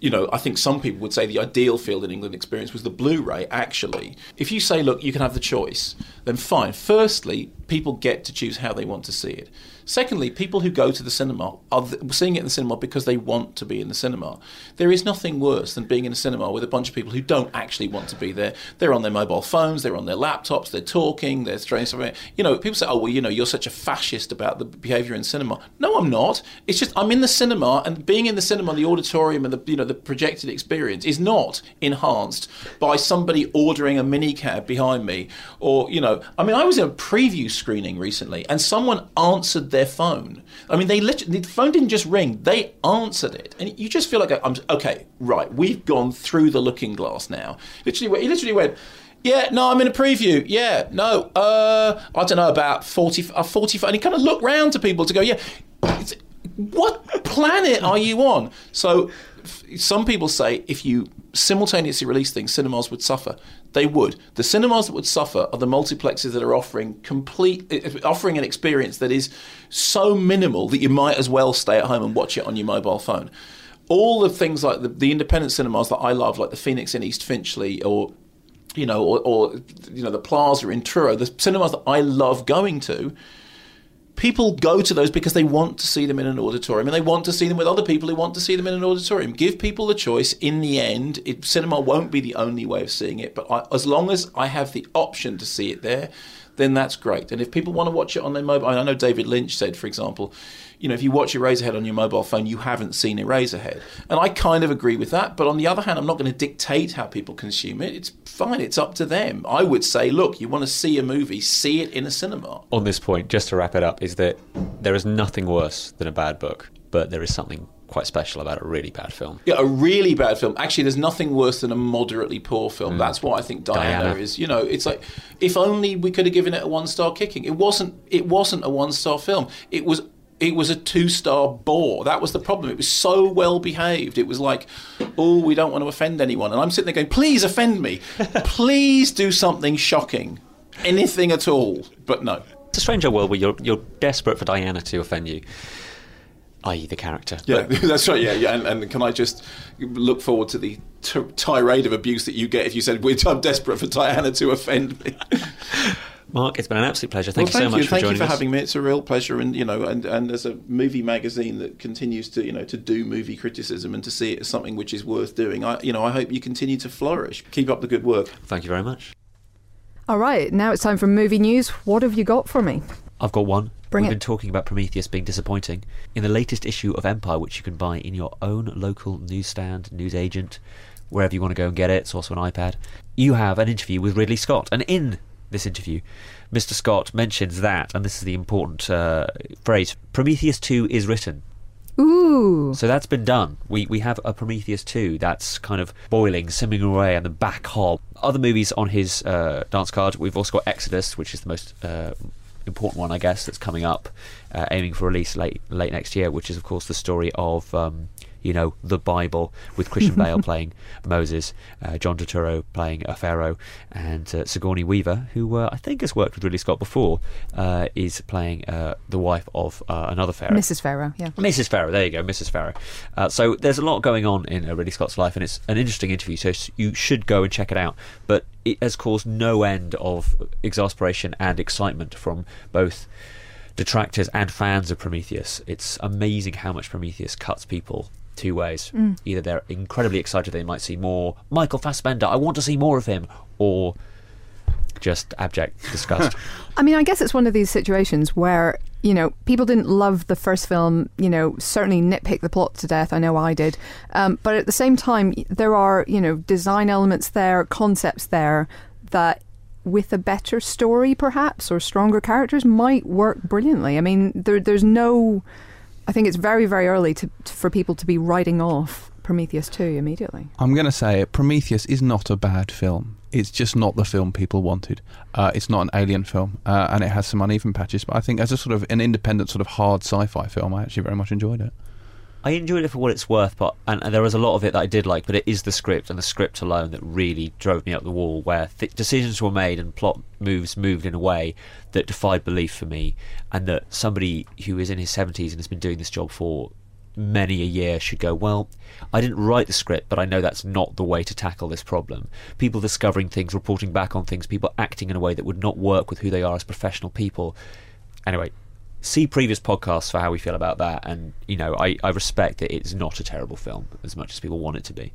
you know, I think some people would say the ideal Field in England experience was the Blu-ray. Actually, if you say, look, you can have the choice, then fine. Firstly, people get to choose how they want to see it. Secondly, people who go to the cinema are seeing it in the cinema because they want to be in the cinema. There is nothing worse than being in a cinema with a bunch of people who don't actually want to be there. They're on their mobile phones, they're on their laptops, they're talking, they're throwing something. You know, people say, "Oh, well, you know, you're such a fascist about the behaviour in cinema." No, I'm not. It's just I'm in the cinema, and being in the cinema, the auditorium, and the you know the projected experience is not enhanced by somebody ordering a minicab behind me, or you know, I mean, I was in a preview screening recently, and someone answered their phone. I mean, they literally the phone didn't just ring; they answered it, and you just feel like I'm okay. Right, we've gone through the looking glass now. Literally, he literally went. Yeah, no, I'm in a preview. Yeah, no, uh, I don't know about 40, uh, 45. And he kind of looked round to people to go, yeah, what planet are you on? So f- some people say if you simultaneously release things, cinemas would suffer. They would. The cinemas that would suffer are the multiplexes that are offering complete, offering an experience that is so minimal that you might as well stay at home and watch it on your mobile phone. All the things like the, the independent cinemas that I love, like the Phoenix in East Finchley or you know, or, or you know, the Plaza in Truro, the cinemas that I love going to, people go to those because they want to see them in an auditorium and they want to see them with other people who want to see them in an auditorium. Give people the choice. In the end, it, cinema won't be the only way of seeing it, but I, as long as I have the option to see it there, then that's great. And if people want to watch it on their mobile, I know David Lynch said, for example, you know, if you watch Eraserhead on your mobile phone, you haven't seen Eraserhead. And I kind of agree with that. But on the other hand, I'm not going to dictate how people consume it. It's fine. It's up to them. I would say, look, you want to see a movie, see it in a cinema. On this point, just to wrap it up, is that there is nothing worse than a bad book, but there is something quite special about a really bad film. Yeah, a really bad film. Actually, there's nothing worse than a moderately poor film. Mm. That's what I think Diana, Diana. is. You know, it's like if only we could have given it a one star kicking. It wasn't. It wasn't a one star film. It was. It was a two star bore. That was the problem. It was so well behaved. It was like, oh, we don't want to offend anyone. And I'm sitting there going, please offend me. [LAUGHS] please do something shocking. Anything at all. But no. It's a strange old world where you're you're desperate for Diana to offend you, i.e., the character. Yeah, [LAUGHS] that's right. Yeah, yeah. And, and can I just look forward to the t- tirade of abuse that you get if you said, "We're I'm desperate for Diana to offend me." [LAUGHS] Mark, it's been an absolute pleasure. Thank well, you so much you. for Thank joining you for us. having me. It's a real pleasure, and you know, and, and as a movie magazine that continues to you know to do movie criticism and to see it as something which is worth doing. I you know I hope you continue to flourish. Keep up the good work. Thank you very much. All right, now it's time for movie news. What have you got for me? I've got one. Bring We've it. been talking about Prometheus being disappointing. In the latest issue of Empire, which you can buy in your own local newsstand, newsagent, wherever you want to go and get it, it's also an iPad, you have an interview with Ridley Scott. And in this interview, Mr. Scott mentions that, and this is the important uh, phrase Prometheus 2 is written. Ooh, So that's been done. We we have a Prometheus 2 that's kind of boiling, simmering away on the back hob. Other movies on his uh, dance card, we've also got Exodus, which is the most uh, important one, I guess, that's coming up, uh, aiming for release late late next year, which is, of course, the story of. Um, you know the Bible with Christian Bale [LAUGHS] playing Moses, uh, John Turturro playing a pharaoh, and uh, Sigourney Weaver, who uh, I think has worked with Ridley Scott before, uh, is playing uh, the wife of uh, another pharaoh. Mrs. Farrow. Yeah. Mrs. Farrow, there you go, Mrs. Uh, so there's a lot going on in uh, Ridley Scott's life, and it's an interesting interview. So you should go and check it out. But it has caused no end of exasperation and excitement from both detractors and fans of Prometheus. It's amazing how much Prometheus cuts people two ways. Either they're incredibly excited they might see more Michael Fassbender, I want to see more of him, or just abject [LAUGHS] disgust. I mean, I guess it's one of these situations where, you know, people didn't love the first film, you know, certainly nitpick the plot to death. I know I did. Um, but at the same time, there are, you know, design elements there, concepts there that with a better story perhaps or stronger characters might work brilliantly. I mean, there, there's no. I think it's very, very early to, for people to be writing off Prometheus 2 immediately. I'm going to say. Prometheus is not a bad film. It's just not the film people wanted. Uh, it's not an alien film, uh, and it has some uneven patches. But I think as a sort of an independent, sort of hard sci-fi film, I actually very much enjoyed it. I enjoyed it for what it's worth, but and, and there was a lot of it that I did like, but it is the script and the script alone that really drove me up the wall, where th- decisions were made and plot moves moved in a way that defied belief for me, and that somebody who is in his seventies and has been doing this job for many a year should go, well, I didn't write the script, but I know that's not the way to tackle this problem. People discovering things, reporting back on things, people acting in a way that would not work with who they are as professional people. Anyway, see previous podcasts for how we feel about that. And, you know, I, I respect that it's not a terrible film as much as people want it to be.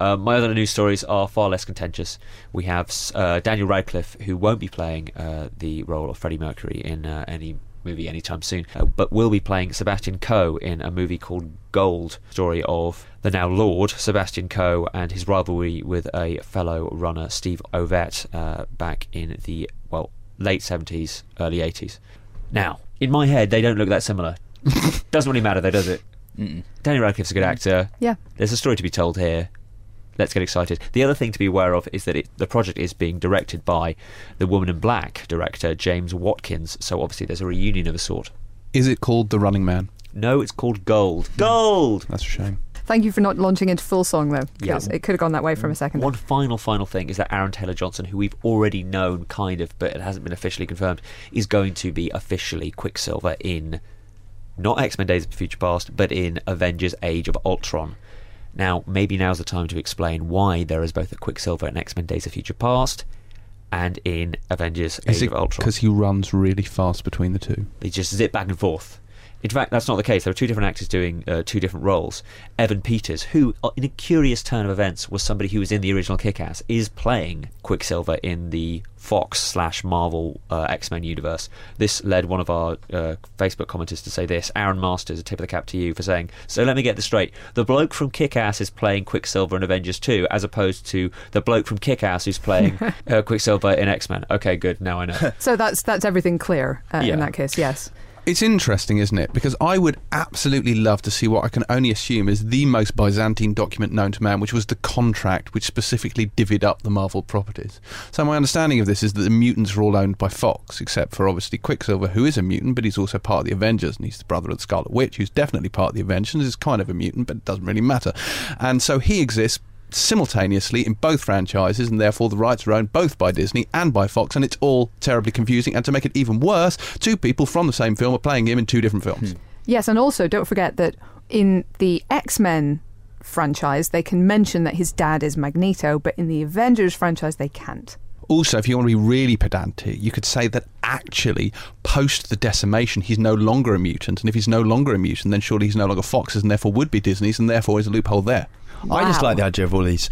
Um, my other news stories are far less contentious. We have uh, Daniel Radcliffe, who won't be playing uh, the role of Freddie Mercury in uh, any movie anytime soon, uh, but will be playing Sebastian Coe in a movie called Gold, story of the now Lord Sebastian Coe and his rivalry with a fellow runner Steve Ovett uh, back in the well late seventies, early eighties. Now, in my head, they don't look that similar. [LAUGHS] Doesn't really matter, though, does it? Mm-mm. Daniel Radcliffe's a good mm. actor. Yeah. There's a story to be told here. Let's get excited. The other thing to be aware of is that it, the project is being directed by the Woman in Black director James Watkins. So obviously there's a reunion of a sort. Is it called The Running Man? No, it's called Gold. Mm. Gold. That's a shame. Thank you for not launching into full song, though, Yeah. it could have gone that way from a second. One final, final thing is that Aaron Taylor Johnson, who we've already known kind of, but it hasn't been officially confirmed, is going to be officially Quicksilver in not X Men Days of Future Past, but in Avengers Age of Ultron. Now, maybe now's the time to explain why there is both a Quicksilver in X Men Days of Future Past and in Avengers Is Age it of Ultron. because he runs really fast between the two? They just zip back and forth. In fact, that's not the case. There are two different actors doing uh, two different roles. Evan Peters, who, uh, in a curious turn of events, was somebody who was in the original Kick-Ass, is playing Quicksilver in the Fox slash Marvel uh, X-Men universe. This led one of our uh, Facebook commenters to say this. Aaron Masters, a tip of the cap to you for saying, so let me get this straight. The bloke from Kick-Ass is playing Quicksilver in Avengers 2, as opposed to the bloke from Kick-Ass who's playing [LAUGHS] uh, Quicksilver in X-Men. Okay, good. Now I know. [LAUGHS] So that's that's everything clear uh, Yeah. in that case. Yes. It's interesting, isn't it? Because I would absolutely love to see what I can only assume is the most Byzantine document known to man, which was the contract which specifically divvied up the Marvel properties. So my understanding of this is that the mutants are all owned by Fox, except for obviously Quicksilver, who is a mutant, but he's also part of the Avengers, and he's the brother of the Scarlet Witch, who's definitely part of the Avengers, is kind of a mutant, but it doesn't really matter. And so he exists simultaneously in both franchises, and therefore the rights are owned both by Disney and by Fox, and it's all terribly confusing. And to make it even worse, two people from the same film are playing him in two different films. Hmm. Yes, and also don't forget that in the X Men franchise, they can mention that his dad is Magneto, but in the Avengers franchise, they can't. Also, if you want to be really pedantic, you could say that actually, post the decimation, he's no longer a mutant. And if he's no longer a mutant, then surely he's no longer Fox's and therefore would be Disney's, and therefore is a loophole there. I just like the idea of all these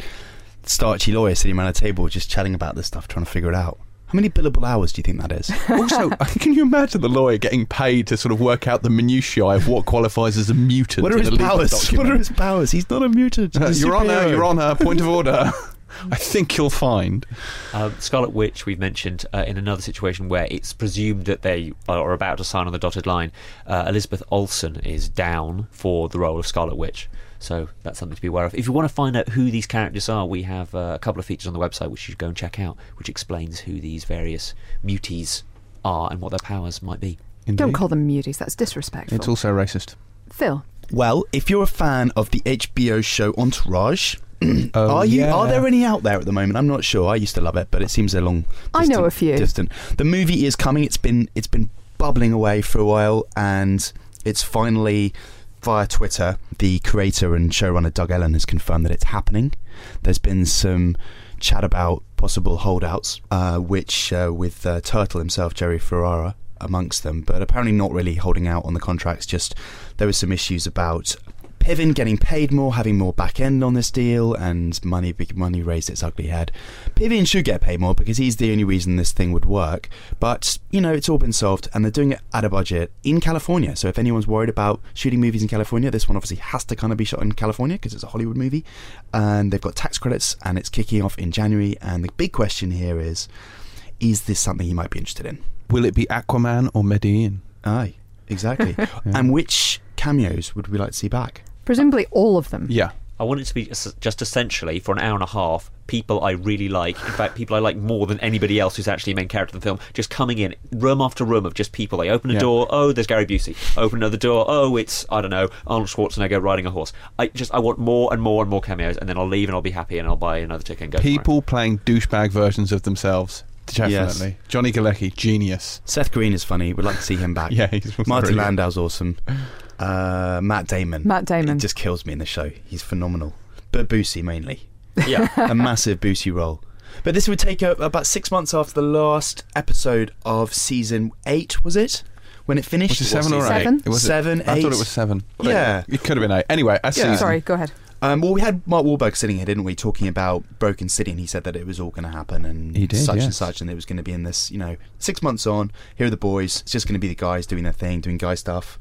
starchy lawyers sitting around a table just chatting about this stuff, trying to figure it out. How many billable hours do you think that is? [LAUGHS] also, [LAUGHS] can you imagine the lawyer getting paid to sort of work out the minutiae of what qualifies as a mutant? what are in his a legal powers? [LAUGHS] What are his powers? He's not a mutant. Uh, He's a Your Honour, superhero. Your Honour, point of order. I think you'll find. Um, Scarlet Witch, we've mentioned uh, in another situation where it's presumed that they are about to sign on the dotted line. Uh, Elizabeth Olsen is down for the role of Scarlet Witch. So that's something to be aware of. If you want to find out who these characters are, we have uh, a couple of features on the website which you should go and check out, which explains who these various muties are and what their powers might be. Don't call them muties, that's disrespectful. It's also racist. Phil, Well, if you're a fan of the HBO show Entourage, [CLEARS THROAT] Oh, are you? yeah. Are there any out there at the moment? I'm not sure. I used to love it, but it seems a long. I know a few. Distant. The movie is coming. It's been it's been bubbling away for a while, and it's finally via Twitter. The creator and showrunner Doug Ellin has confirmed that it's happening. There's been some chat about possible holdouts, uh, which uh, with uh, Turtle himself, Jerry Ferrara, amongst them, but apparently not really holding out on the contracts. Just there were some issues about Piven getting paid more, having more back end on this deal, and money money raised its ugly head. Piven should get paid more because he's the only reason this thing would work. But you know, it's all been solved, and they're doing it at a budget in California. So if anyone's worried about shooting movies in California, this one obviously has to kind of be shot in California because it's a Hollywood movie, and they've got tax credits, and it's kicking off in January. And the big question here is, is this something you might be interested in? Will it be Aquaman or Medellin? Aye, exactly. [LAUGHS] And which cameos would we like to see back? Presumably all of them. Yeah. I want it to be just essentially for an hour and a half people I really like. In fact, people I like more than anybody else who's actually a main character in the film. Just coming in room after room of just people. They open a Yeah. door. Oh, there's Gary Busey. Open another door. Oh, it's I don't know Arnold Schwarzenegger riding a horse. I just I want more and more and more cameos, and then I'll leave and I'll be happy and I'll buy another ticket and go. for it. People playing douchebag versions of themselves. Definitely. Johnny Galecki, genius. Seth Green is funny. We'd like to see him back. [LAUGHS] Yeah, he's Martin brilliant. Landau's awesome. Uh, Matt Damon. Matt Damon. He just kills me in the show. He's phenomenal. But Busey mainly. Yeah. [LAUGHS] a massive Busey role. But this would take uh, about six months after the last episode of season eight, was it? When it finished? Was it seven or eight? Seven? It was Seven, I thought it was seven. Yeah. It could have been eight. Anyway, a Yeah. Sorry, go ahead. Um, well, we had Mark Wahlberg sitting here, didn't we, talking about Broken City, and he said that it was all going to happen and did, such and such, and it was going to be in this, you know, six months on. Here are the boys. It's just going to be the guys doing their thing, doing guy stuff,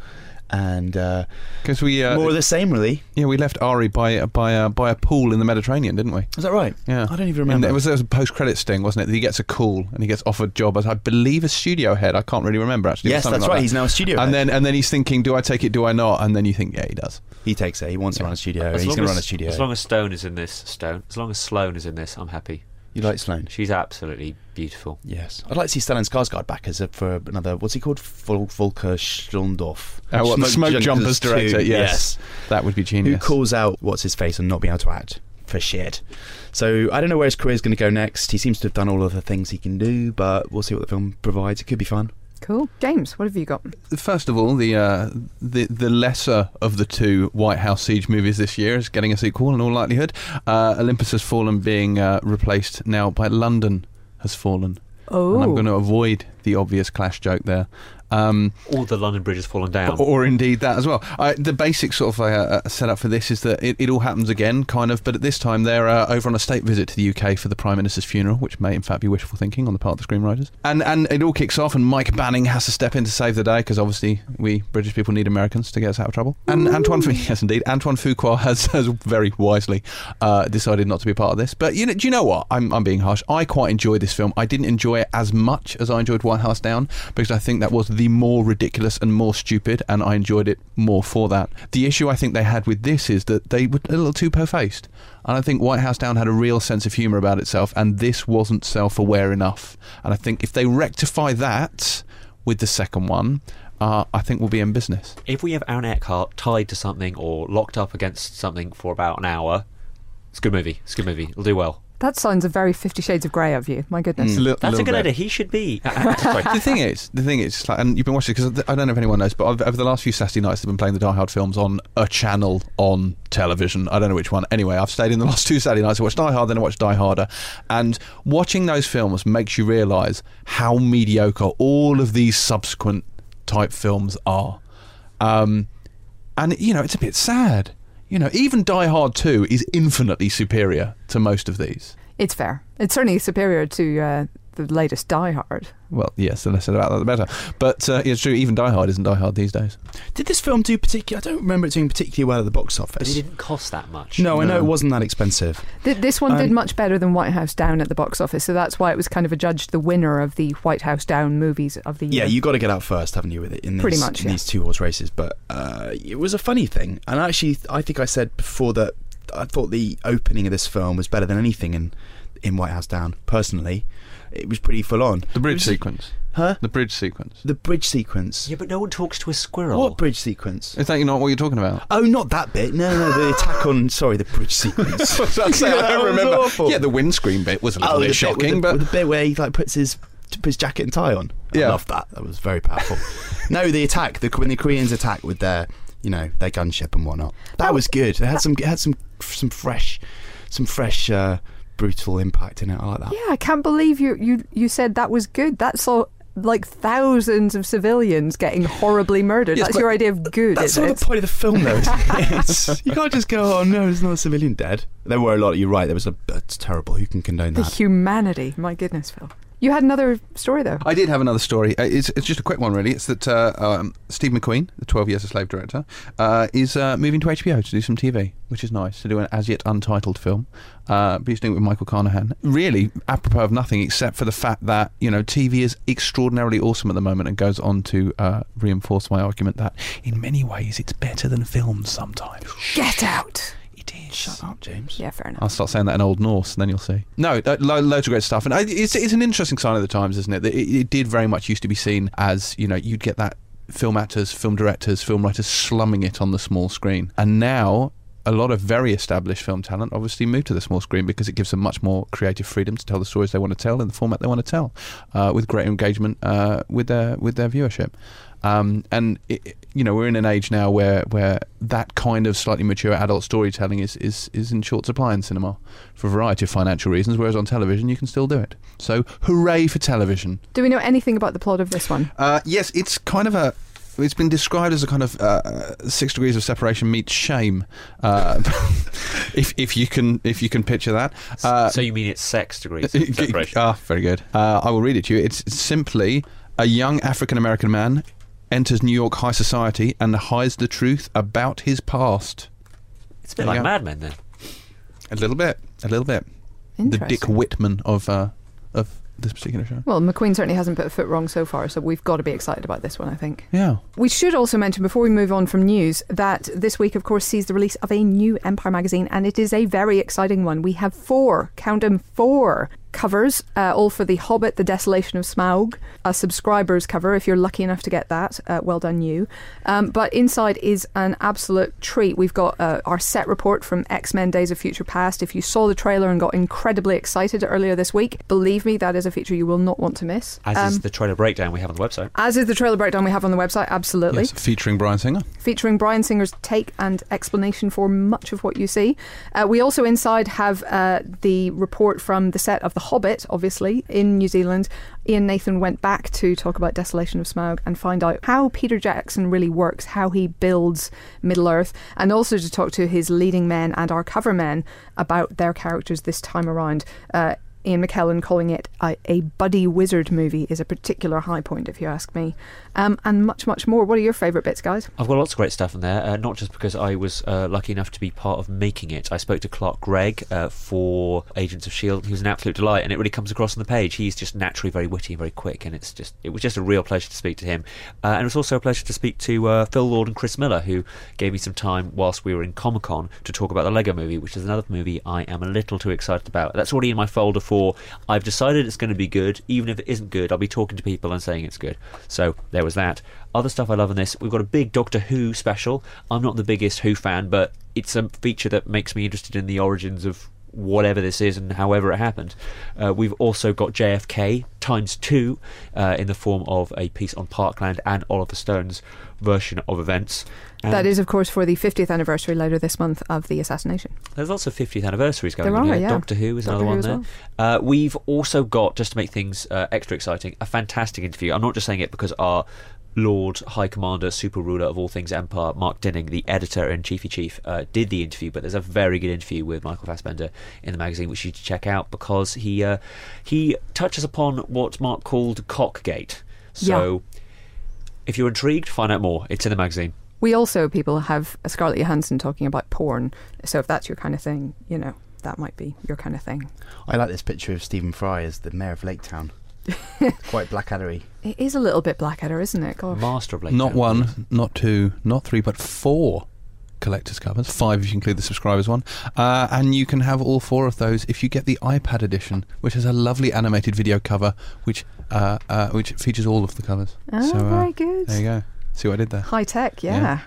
and uh, Because we uh, more of the same, really. yeah we left Ari by by uh, by a pool in the Mediterranean, didn't we? Is that right? Yeah, I don't even And remember. It was, there was a post credit sting, wasn't it? That he gets a call and he gets offered job as I believe a studio head. I can't really remember actually. Yes, that's like right. that. He's now a studio. and head. then and then he's thinking, do I take it? Do I not? And then you think, yeah, he does. he takes it. He wants to run a studio. As He's going to run a studio. As long as Stone is in this, Stone. As long as Sloane is in this, I'm happy. You like Sloane? She's absolutely beautiful. Yes, I'd like to see Stellan Skarsgård back as a, for another. What's he called? Vol- Volker Schlondorf. Uh, what, the Smoke Jumpers two, director, yes. That would be genius. Who calls out what's his face and not being able to act for shit. So I don't know where his career is going to go next. He seems to have done all of the things he can do, but we'll see what the film provides. It could be fun. Cool. James, what have you got? First of all, the uh, the the lesser of the two White House siege movies this year is getting a sequel in all likelihood. Uh, Olympus Has Fallen being uh, replaced now by London Has Fallen, Oh. and I'm going to avoid the obvious clash joke there. Um, All the London Bridge has fallen down. or indeed that as well. I, the basic sort of uh, uh, setup for this is that it, it all happens again, kind of, but at this time they're uh, over on a state visit to the UK for the Prime Minister's funeral, which may in fact be wishful thinking on the part of the screenwriters. And and it all kicks off, and Mike Banning has to step in to save the day because obviously we British people need Americans to get us out of trouble. And Antoine, [LAUGHS] yes indeed, Antoine Fuqua has, [LAUGHS] has very wisely uh, decided not to be a part of this. But you know, do you know what? I'm I'm being harsh. I quite enjoyed this film. I didn't enjoy it as much as I enjoyed White House Down because I think that was the more ridiculous and more stupid, and I enjoyed it more for that. The issue I think they had with this is that they were a little too po-faced. And I think White House Down had a real sense of humour about itself, and this wasn't self-aware enough. And I think if they rectify that with the second one, uh, I think we'll be in business. If we have Aaron Eckhart tied to something or locked up against something for about an hour, it's a good movie. It's a good movie. It'll do well. That sounds a very Fifty Shades of Grey of you. My goodness. Li- That's a good bit. idea. He should be. [LAUGHS] sorry. the thing is, the thing is, like, and you've been watching because I don't know if anyone knows, but I've, over the last few Saturday nights, they've been playing the Die Hard films on a channel on television. I don't know which one. Anyway, I've stayed in the last two Saturday nights. I watched Die Hard, then I watched Die Harder, and watching those films makes you realise how mediocre all of these subsequent type films are. Um, and you know, it's a bit sad. You know, even Die Hard Two is infinitely superior to most of these. It's fair. It's certainly superior to uh, the latest Die Hard. Well, yes, the less said about that, the better. But uh, it's true, even Die Hard isn't Die Hard these days. Did this film do particularly? I don't remember it doing particularly well at the box But office. it didn't cost that much. No, I know it wasn't that expensive. Th- this one did Um, much better than White House Down at the box office, so that's why it was kind of adjudged the winner of the White House Down movies of the year. Yeah, you got to get out first, haven't you? With it in these, Pretty much, in yeah. these two horse races. But uh, it was a funny thing, and actually, I think I said before that I thought the opening of this film was better than anything in in White House Down. Personally, it was pretty full on. The bridge was- sequence. huh? The bridge sequence. The bridge sequence. Yeah, but no one talks to a squirrel. What bridge sequence? Is that not what you're talking about? Oh, not that bit. No, no, the attack on. Sorry, the bridge sequence. [LAUGHS] I'd say, I don't [LAUGHS] remember. awful. Yeah, the windscreen bit was a little Oh, the bit bit shocking, with the, but with the bit where he like puts his puts his jacket and tie on. I Yeah. love that. That was very powerful. [LAUGHS] no, the attack, the when the Koreans attack with their you know their gunship and whatnot. That, That- was good. They had some it had some some fresh some fresh uh, brutal impact in it. I like that. Yeah, I can't believe you you you said that was good. That saw like thousands of civilians getting horribly murdered. Yes, That's your idea of good, That's sort it? the point of the film, though. Isn't it? [LAUGHS] You can't just go, "Oh no, there's not a civilian dead." There were a lot. You're right. There was a. It's terrible. Who can condone the that? humanity. My goodness, Phil. You had another story though. I did have another story. Uh, It's, it's just a quick one, really. It's that uh, um, Steve McQueen, the 12 Years a Slave director, uh, is uh, moving to HBO to do some TV, which is nice, to do an as yet untitled film. Uh, but he's doing it with Michael Carnahan. Really, apropos of nothing, except for the fact that, you know, TV is extraordinarily awesome at the moment and goes on to uh, reinforce my argument that in many ways it's better than films sometimes. Get out. It is. Shut up, James. Yeah, fair enough. I'll start saying that in Old Norse, and then you'll see. No, uh, lo- loads of great stuff, and I, it's it's an interesting sign of the times, isn't it? That it, it did very much used to be seen as you know you'd get that film actors, film directors, film writers slumming it on the small screen, and now. A lot of very established film talent obviously move to the small screen because it gives them much more creative freedom to tell the stories they want to tell in the format they want to tell, uh, with greater engagement uh, with their with their viewership. Um, and it, it- you know we're in an age now where where that kind of slightly mature adult storytelling is, is is in short supply in cinema for a variety of financial reasons. Whereas on television you can still do it. So hooray for television! Do we know anything about the plot of this one? Uh, yes, it's kind of a. It's been described as a kind of uh, six degrees of separation meets shame, uh, [LAUGHS] if if you can if you can picture that. Uh, so you mean it's sex degrees of [LAUGHS] separation? Ah, very good. Uh, I will read it to you. It's simply a young African American man enters New York high society and hides the truth about his past. It's a bit There like go. Mad Men then. A little bit, a little bit. The Dick Whitman of uh, of this particular show. Well, McQueen certainly hasn't put a foot wrong so far, so we've got to be excited about this one, I think. Yeah. We should also mention, before we move on from news, that this week, of course, sees the release of a new Empire magazine, and it is a very exciting one. We have four, count them, four covers, uh, all for The Hobbit, The Desolation of Smaug, a subscriber's cover, if you're lucky enough to get that. Uh, well done, you. Um, but inside is an absolute treat. We've got uh, our set report from X Men Days of Future Past. If you saw the trailer and got incredibly excited earlier this week, believe me, that is a feature you will not want to miss. As Um, is the trailer breakdown we have on the website. as is the trailer breakdown we have on the website, absolutely Yes, featuring Bryan Singer. featuring Bryan Singer's take and explanation for much of what you see. Uh, we also inside have uh, the report from the set of The Hobbit, obviously, in New Zealand. Ian Nathan went back to talk about Desolation of Smaug and find out how Peter Jackson really works, how he builds Middle Earth, and also to talk to his leading men and our cover men about their characters this time around. Uh, Ian McKellen calling it a, a buddy wizard movie is a particular high point, if you ask me. Um, and much, much more. What are your favourite bits, guys? I've got lots of great stuff in there, uh, not just because I was uh, lucky enough to be part of making it. I spoke to Clark Gregg uh, for Agents of S.H.I.E.L.D. He was an absolute delight, and it really comes across on the page. He's just naturally very witty and very quick, and it's just it was just a real pleasure to speak to him. Uh, and it was also a pleasure to speak to uh, Phil Lord and Chris Miller, who gave me some time whilst we were in Comic Con to talk about the Lego movie, which is another movie I am a little too excited about. That's already in my folder for I've decided it's going to be good. Even if it isn't good, I'll be talking to people and saying it's good. So there was that. Other stuff I love in this, we've got a big Doctor Who special. I'm not the biggest Who fan, but it's a feature that makes me interested in the origins of whatever this is and however it happened. Uh, we've also got JFK times two uh, in the form of a piece on Parkland and Oliver Stone's version of events. And that is, of course, for the 50th anniversary later this month of the assassination. There's lots of 50th anniversaries going There on are, here. yeah. Doctor Who is Doctor another Who one there. well. Uh, we've also got, just to make things uh, extra exciting, a fantastic interview. I'm not just saying it because our Lord High Commander, Super Ruler of all things Empire, Mark Dinning, the editor and chiefy chief, uh, did the interview. But there's a very good interview with Michael Fassbender in the magazine, which you should check out because he uh, he touches upon what Mark called Cockgate. So, if you're intrigued, find out more. It's in the magazine. We also, people, have uh, Scarlett Johansson talking about porn. So if that's your kind of thing, you know, that might be your kind of thing. I like this picture of Stephen Fry as the mayor of Lake Town. [LAUGHS] Quite Blackaddery. It is a little bit Blackadder, isn't it? Gosh. Master of Lake Not Town. one, not two, not three, but four collector's covers. Five if you include the subscribers one. Uh, and you can have all four of those if you get the iPad edition, which has a lovely animated video cover, which uh, uh, which features all of the covers. Oh, So, uh, very good. There you go. See what I did there? High tech, yeah. Yeah.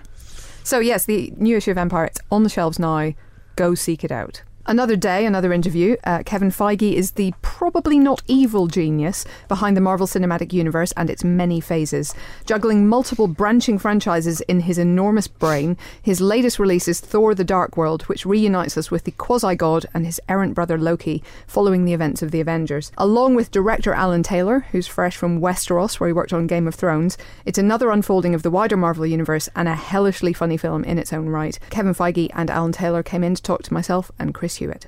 So, yes, the new issue of Empire, it's on the shelves now. Go seek it out. Another day, another interview. Uh, Kevin Feige is the probably not evil genius behind the Marvel Cinematic Universe and its many phases. Juggling multiple branching franchises in his enormous brain, his latest release is Thor the Dark World, which reunites us with the quasi god and his errant brother Loki following the events of the Avengers. Along with director Alan Taylor, who's fresh from Westeros, where he worked on Game of Thrones, it's another unfolding of the wider Marvel Universe and a hellishly funny film in its own right. Kevin Feige and Alan Taylor came in to talk to myself and Chris Hewitt.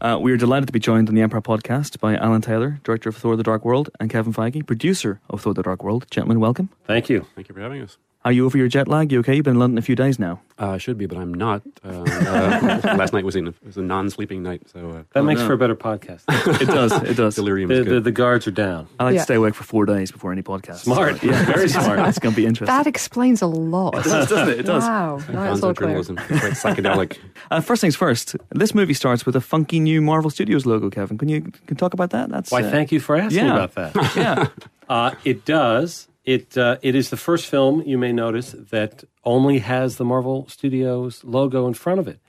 Uh, we are delighted to be joined on the Empire podcast by Alan Taylor, director of Thor the Dark World, and Kevin Feige, producer of Thor the Dark World. Gentlemen, welcome. Thank you. Thank you for having us. Are you over your jet lag? You okay? You've been in London a few days now. Uh, I should be, but I'm not. Uh, uh, [LAUGHS] last night was in it was a non-sleeping night, so uh, That Oh, makes no. for a better podcast. [LAUGHS] It does. It does. delirium the, the, good. the guards are down. I like Yeah. to stay awake for four days before any podcast. Smart. Yeah, [LAUGHS] Very smart. It's going to be interesting. That explains a lot. it does, doesn't it? It does. Wow, now it's all clear. it's quite psychedelic. Uh, first things first. This movie starts with a funky new Marvel Studios logo. Kevin, can you can you talk about that? That's Why, uh, thank you for asking yeah. about that. Yeah, Uh, it does. It uh, it is the first film you may notice that only has the Marvel Studios logo in front of it.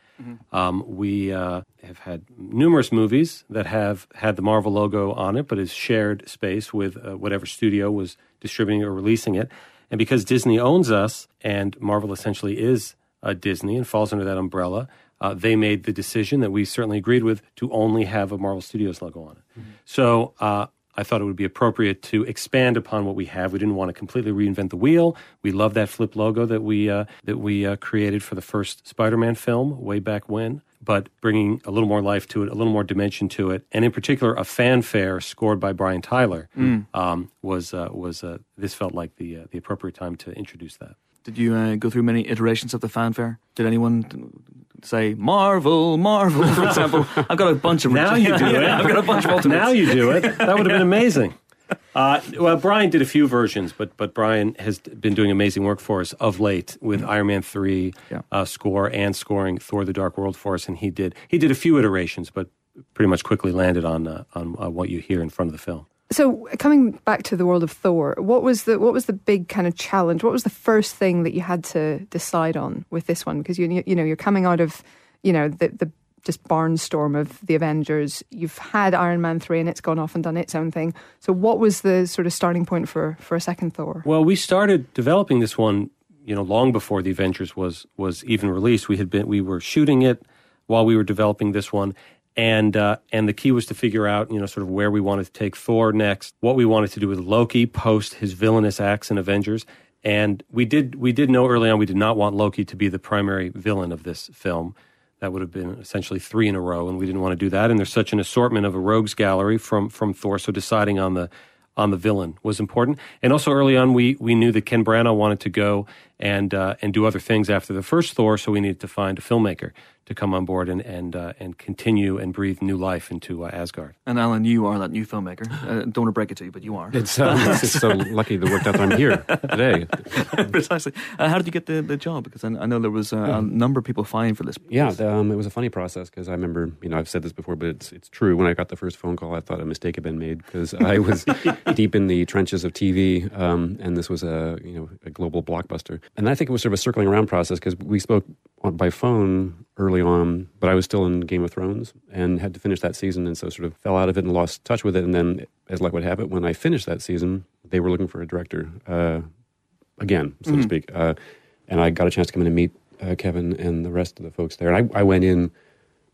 Um, we uh, have had numerous movies that have had the Marvel logo on it, but is shared space with uh, whatever studio was distributing or releasing it. And because Disney owns us, and Marvel essentially is uh, Disney and falls under that umbrella, uh, they made the decision that we certainly agreed with to only have a Marvel Studios logo on it. So uh, I thought it would be appropriate to expand upon what we have. We didn't want to completely reinvent the wheel. We love that flip logo that we uh, that we uh, created for the first Spider-Man film way back when. But bringing a little more life to it, a little more dimension to it, and in particular, a fanfare scored by Brian Tyler um, was uh, was uh, this felt like the uh, the appropriate time to introduce that. Did you uh, go through many iterations of the fanfare? Did anyone say Marvel, Marvel, for example? I've got a bunch of Now you do it. [LAUGHS] I've got a bunch of alternates. Now you do it. That would have been amazing. [LAUGHS] Uh, well, Brian did a few versions, but but Brian has been doing amazing work for us of late with Iron Man three Yeah. uh, score and scoring Thor: The Dark World for us, and he did he did a few iterations, but pretty much quickly landed on uh, on uh, what you hear in front of the film. So coming back to the world of Thor, what was the what was the big kind of challenge? What was the first thing that you had to decide on with this one? Because you you know you're coming out of you know the the just barnstorm of the Avengers. You've had Iron Man three, and it's gone off and done its own thing. So what was the sort of starting point for for a second Thor? Well, we started developing this one, you know, long before the Avengers was was even released. We had been we were shooting it while we were developing this one, and uh, and the key was to figure out, you know, sort of where we wanted to take Thor next, what we wanted to do with Loki post his villainous acts in Avengers. And we did we did know early on we did not want Loki to be the primary villain of this film. that would have been essentially three in a row, and we didn't want to do that. And there's such an assortment of a rogues gallery from from Thor, so deciding on the on the villain was important. And also early on, we we knew that Ken Branagh wanted to go and uh, and do other things after the first Thor, so we needed to find a filmmaker to come on board and and uh, and continue and breathe new life into uh, Asgard. And Alan, you are that new filmmaker. Uh, don't want to break it to you, but you are. It's, um, it's just so lucky that worked out that I'm here today. [LAUGHS] Precisely. Uh, how did you get the, the job? Because I, I know there was uh, a number of people vying for this. Yeah, um, it was a funny process because I remember, you know, I've said this before, but it's it's true. When I got the first phone call, I thought a mistake had been made because I was [LAUGHS] deep in the trenches of TV, um, and this was a you know a global blockbuster. And I think it was sort of a circling around process because we spoke on, by phone early on, but I was still in Game of Thrones and had to finish that season, and so sort of fell out of it and lost touch with it. And then, as luck would have it, when I finished that season, they were looking for a director uh, again, so to speak, uh, and I got a chance to come in and meet uh, Kevin and the rest of the folks there. And I, I went in,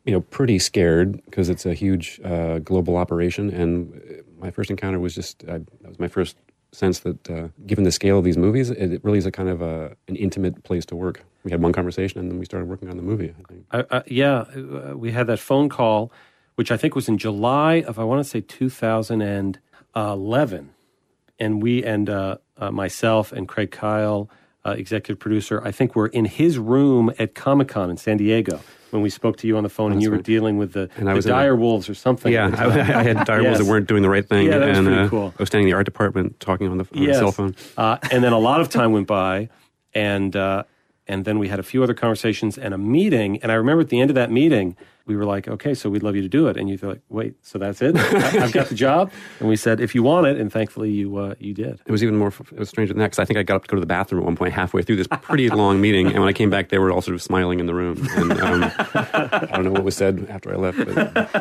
you know, pretty scared because it's a huge uh, global operation, and my first encounter was just I, that was my first sense that uh, given the scale of these movies, it, really is a kind of a, an intimate place to work. We had one conversation, and then we started working on the movie. I, yeah, uh, we had that phone call, which I think was in July of I want to say 2011, and we and uh, uh, myself and Craig Kyle, uh, executive producer, I think we're in his room at Comic Con in San Diego when we spoke to you on the phone, and you were dealing with the, And I the was in a- dire wolves or something. Yeah, I, I had dire wolves that weren't doing the right thing, Yeah, that was and pretty uh, cool. I was standing in the art department talking on the, on the cell phone. Uh, and then a lot of time went by, and uh, and then we had a few other conversations and a meeting. And I remember at the end of that meeting, we were like, "Okay, so we'd love you to do it." And you were like, "Wait, so that's it? I, I've got the job?" And we said, "If you want it," and thankfully you uh, you did. It was even more. It was stranger than that because I think I got up to go to the bathroom at one point halfway through this pretty long meeting, and when I came back, they were all sort of smiling in the room. And um, I don't know what was said after I left, but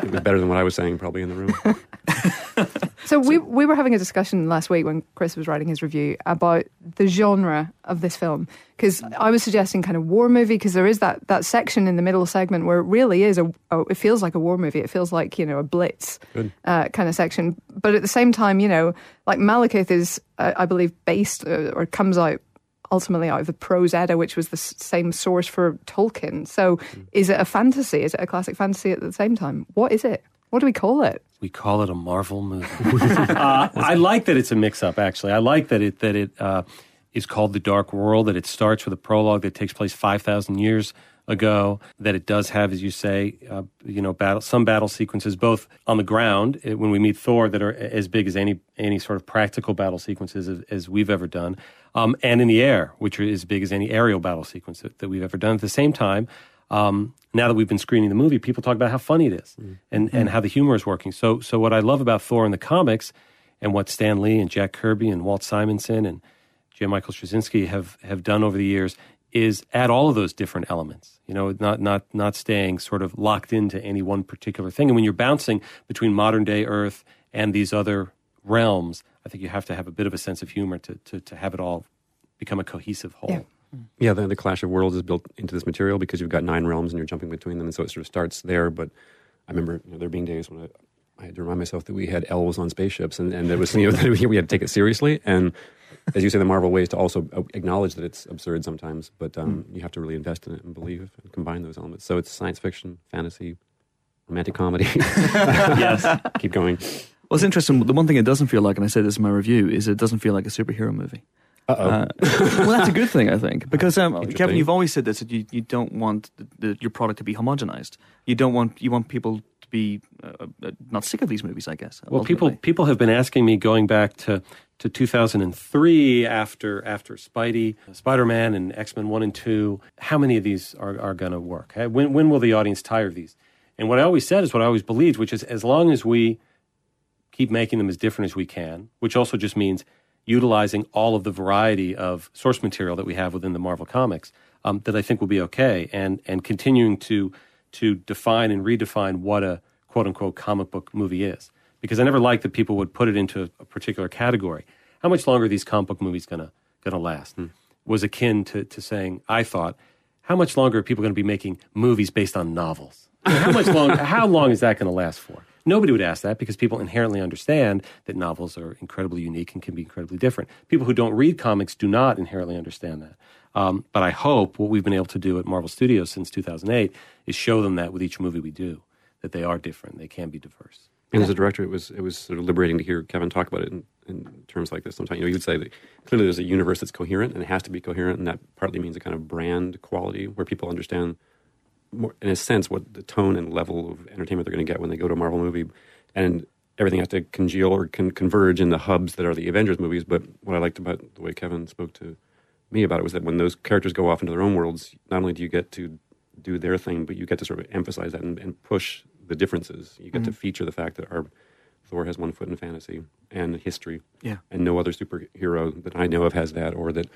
it was better than what I was saying probably in the room. [LAUGHS] So we we were having a discussion last week when Chris was writing his review about the genre of this film because I was suggesting kind of war movie because there is that that section in the middle segment where it really is a oh, it feels like a war movie. It feels like you know a blitz uh, kind of section. But at the same time you know like Malekith is uh, I believe based uh, or comes out ultimately out of the prose Edda which was the same source for Tolkien. So is it a fantasy? Is it a classic fantasy at the same time? What is it? What do we call it? We call it a Marvel movie. [LAUGHS] uh, I like that it's a mix-up. Actually, I like that it that it uh, is called the Dark World. That it starts with a prologue that takes place five thousand years ago. That it does have, as you say, uh, you know, battle some battle sequences both on the ground uh, when we meet Thor that are as big as any any sort of practical battle sequences as, as we've ever done, um, and in the air, which are as big as any aerial battle sequence that, that we've ever done. At the same time. Um, now that we've been screening the movie, people talk about how funny it is and, and how the humor is working. So, so what I love about Thor in the comics and what Stan Lee and Jack Kirby and Walt Simonson and J. Michael Straczynski have, have done over the years is add all of those different elements. You know, not, not, not staying sort of locked into any one particular thing. And when you're bouncing between modern day Earth and these other realms, I think you have to have a bit of a sense of humor to, to, to have it all become a cohesive whole. Yeah. Yeah, the, the Clash of Worlds is built into this material because you've got nine realms and you're jumping between them, and so it sort of starts there. But I remember you know, there being days when I, I had to remind myself that we had elves on spaceships, and, and there was you know [LAUGHS] that we had to take it seriously. And as you say, the Marvel way is to also uh, acknowledge that it's absurd sometimes, but um, you have to really invest in it and believe and combine those elements. So it's science fiction, fantasy, romantic comedy. [LAUGHS] yes. Keep going. Well, it's interesting. The one thing it doesn't feel like, and I say this in my review, is it doesn't feel like a superhero movie. Uh-oh. Uh, well, that's a good thing, I think, because um, Kevin, you've always said this that you, you don't want the, the, your product to be homogenized. You don't want you want people be uh, uh, not sick of these movies. I guess. Well, people ultimately. people have been asking me going back to to 2003 after after Spidey, Spider Man, and X Men one and two. How many of these are are going to work? When when will the audience tire of these? And what I always said is what I always believed, which is as long as we keep making them as different as we can, which also just means utilizing all of the variety of source material that we have within the Marvel comics, um, that I think will be okay, and and continuing to to define and redefine what a quote unquote comic book movie is, because I never liked that people would put it into a particular category. How much longer are these comic book movies gonna gonna last? Hmm. Was akin to to saying I thought, how much longer are people going to be making movies based on novels? How much long? [LAUGHS] how long is that going to last for? Nobody would ask that because people inherently understand that novels are incredibly unique and can be incredibly different. People who don't read comics do not inherently understand that. Um, but I hope what we've been able to do at Marvel Studios since 2008 is show them that with each movie we do, that they are different, they can be diverse. And as a director, it was it was sort of liberating to hear Kevin talk about it in, in terms like this. Sometimes you know you would say that clearly there's a universe that's coherent and it has to be coherent, and that partly means a kind of brand quality where people understand, more, in a sense, what the tone and level of entertainment they're going to get when they go to a Marvel movie, and everything has to congeal or con- converge in the hubs that are the Avengers movies. But what I liked about the way Kevin spoke to me about it was that when those characters go off into their own worlds, not only do you get to do their thing, but you get to sort of emphasize that and, and push the differences. You get to mm-hmm. feature the fact that our Thor has one foot in fantasy and history, Yeah. and no other superhero that I know of has that, or that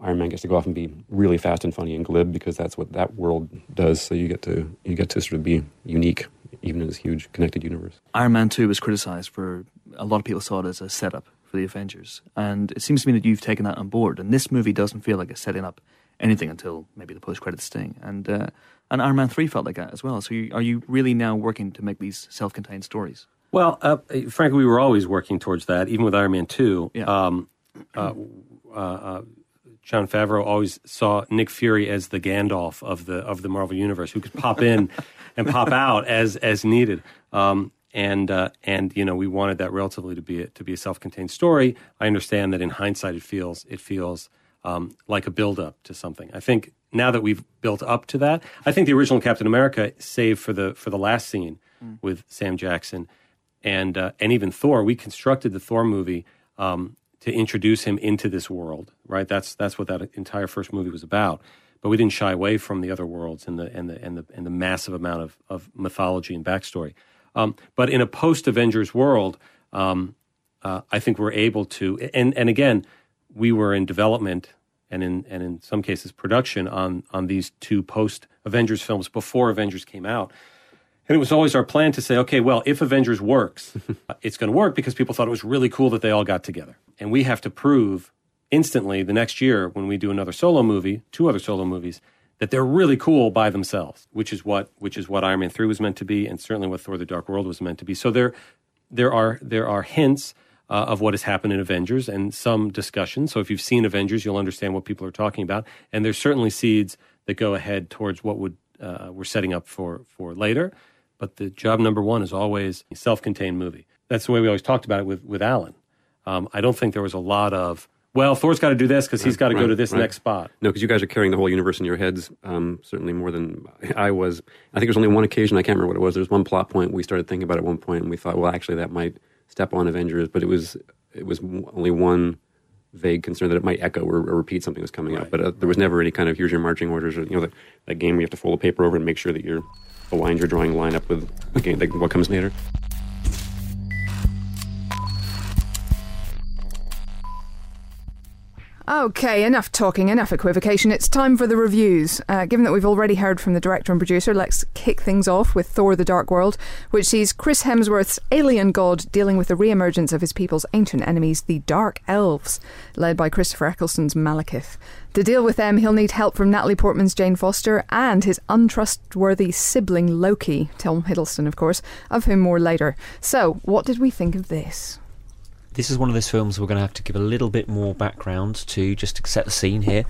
Iron Man gets to go off and be really fast and funny and glib because that's what that world does. So you get to you get to sort of be unique, even in this huge connected universe. Iron Man 2 was criticised for a lot of people saw it as a setup for the Avengers. And it seems to me that you've taken that on board. And this movie doesn't feel like it's setting up anything until maybe the post credits sting. And, uh, and Iron Man 3 felt like that as well. So you, are you really now working to make these self contained stories? Well, uh, frankly, we were always working towards that, even with Iron Man 2. Yeah. Um, uh, uh, uh, Jon Favreau always saw Nick Fury as the Gandalf of the of the Marvel universe, who could pop in [LAUGHS] and pop out as as needed. Um, and uh, and you know we wanted that relatively to be a, to be a self-contained story. I understand that in hindsight it feels it feels um, like a build-up to something. I think now that we've built up to that, I think the original Captain America, save for the for the last scene with Sam Jackson and uh, and even Thor, we constructed the Thor movie um, to introduce him into this world. Right, that's that's what that entire first movie was about. But we didn't shy away from the other worlds and the and the and the and the massive amount of, of mythology and backstory. Um, but in a post Avengers world, um, uh, I think we're able to. And and again, we were in development and in and in some cases production on on these two post Avengers films before Avengers came out. And it was always our plan to say, okay, well, if Avengers works, [LAUGHS] uh, it's going to work because people thought it was really cool that they all got together. And we have to prove instantly the next year when we do another solo movie, two other solo movies, that they're really cool by themselves, which is what which is what Iron Man 3 was meant to be and certainly what Thor the Dark World was meant to be. So there there are there are hints uh, of what has happened in Avengers and some discussion. So if you've seen Avengers, you'll understand what people are talking about. And there's certainly seeds that go ahead towards what would uh, we're setting up for for later. But the job number one is always a self-contained movie. That's the way we always talked about it with with Alan. Um, I don't think there was a lot of well, Thor's got to do this because he's got to go to this right. next spot. No, because you guys are carrying the whole universe in your heads, um, certainly more than I was. I think there's only one occasion, I can't remember what it was. There's one plot point we started thinking about at one point, and we thought, well, actually, that might step on Avengers, but it was it was only one vague concern that it might echo or, or repeat something that's coming up. But uh, there was never any kind of here's your marching orders, or you know, that, that game where you have to fold the paper over and make sure that your the lines you're drawing line up with the game, like what comes later. Okay, enough talking, enough equivocation. It's time for the reviews. Uh, given that we've already heard from the director and producer, let's kick things off with Thor the Dark World, which sees Chris Hemsworth's alien god dealing with the re emergence of his people's ancient enemies, the Dark Elves, led by Christopher Eccleston's Malekith. To deal with them, he'll need help from Natalie Portman's Jane Foster and his untrustworthy sibling Loki, Tom Hiddleston, of course, of whom more later. So, what did we think of this? This is one of those films we're going to have to give a little bit more background to just to set the scene here.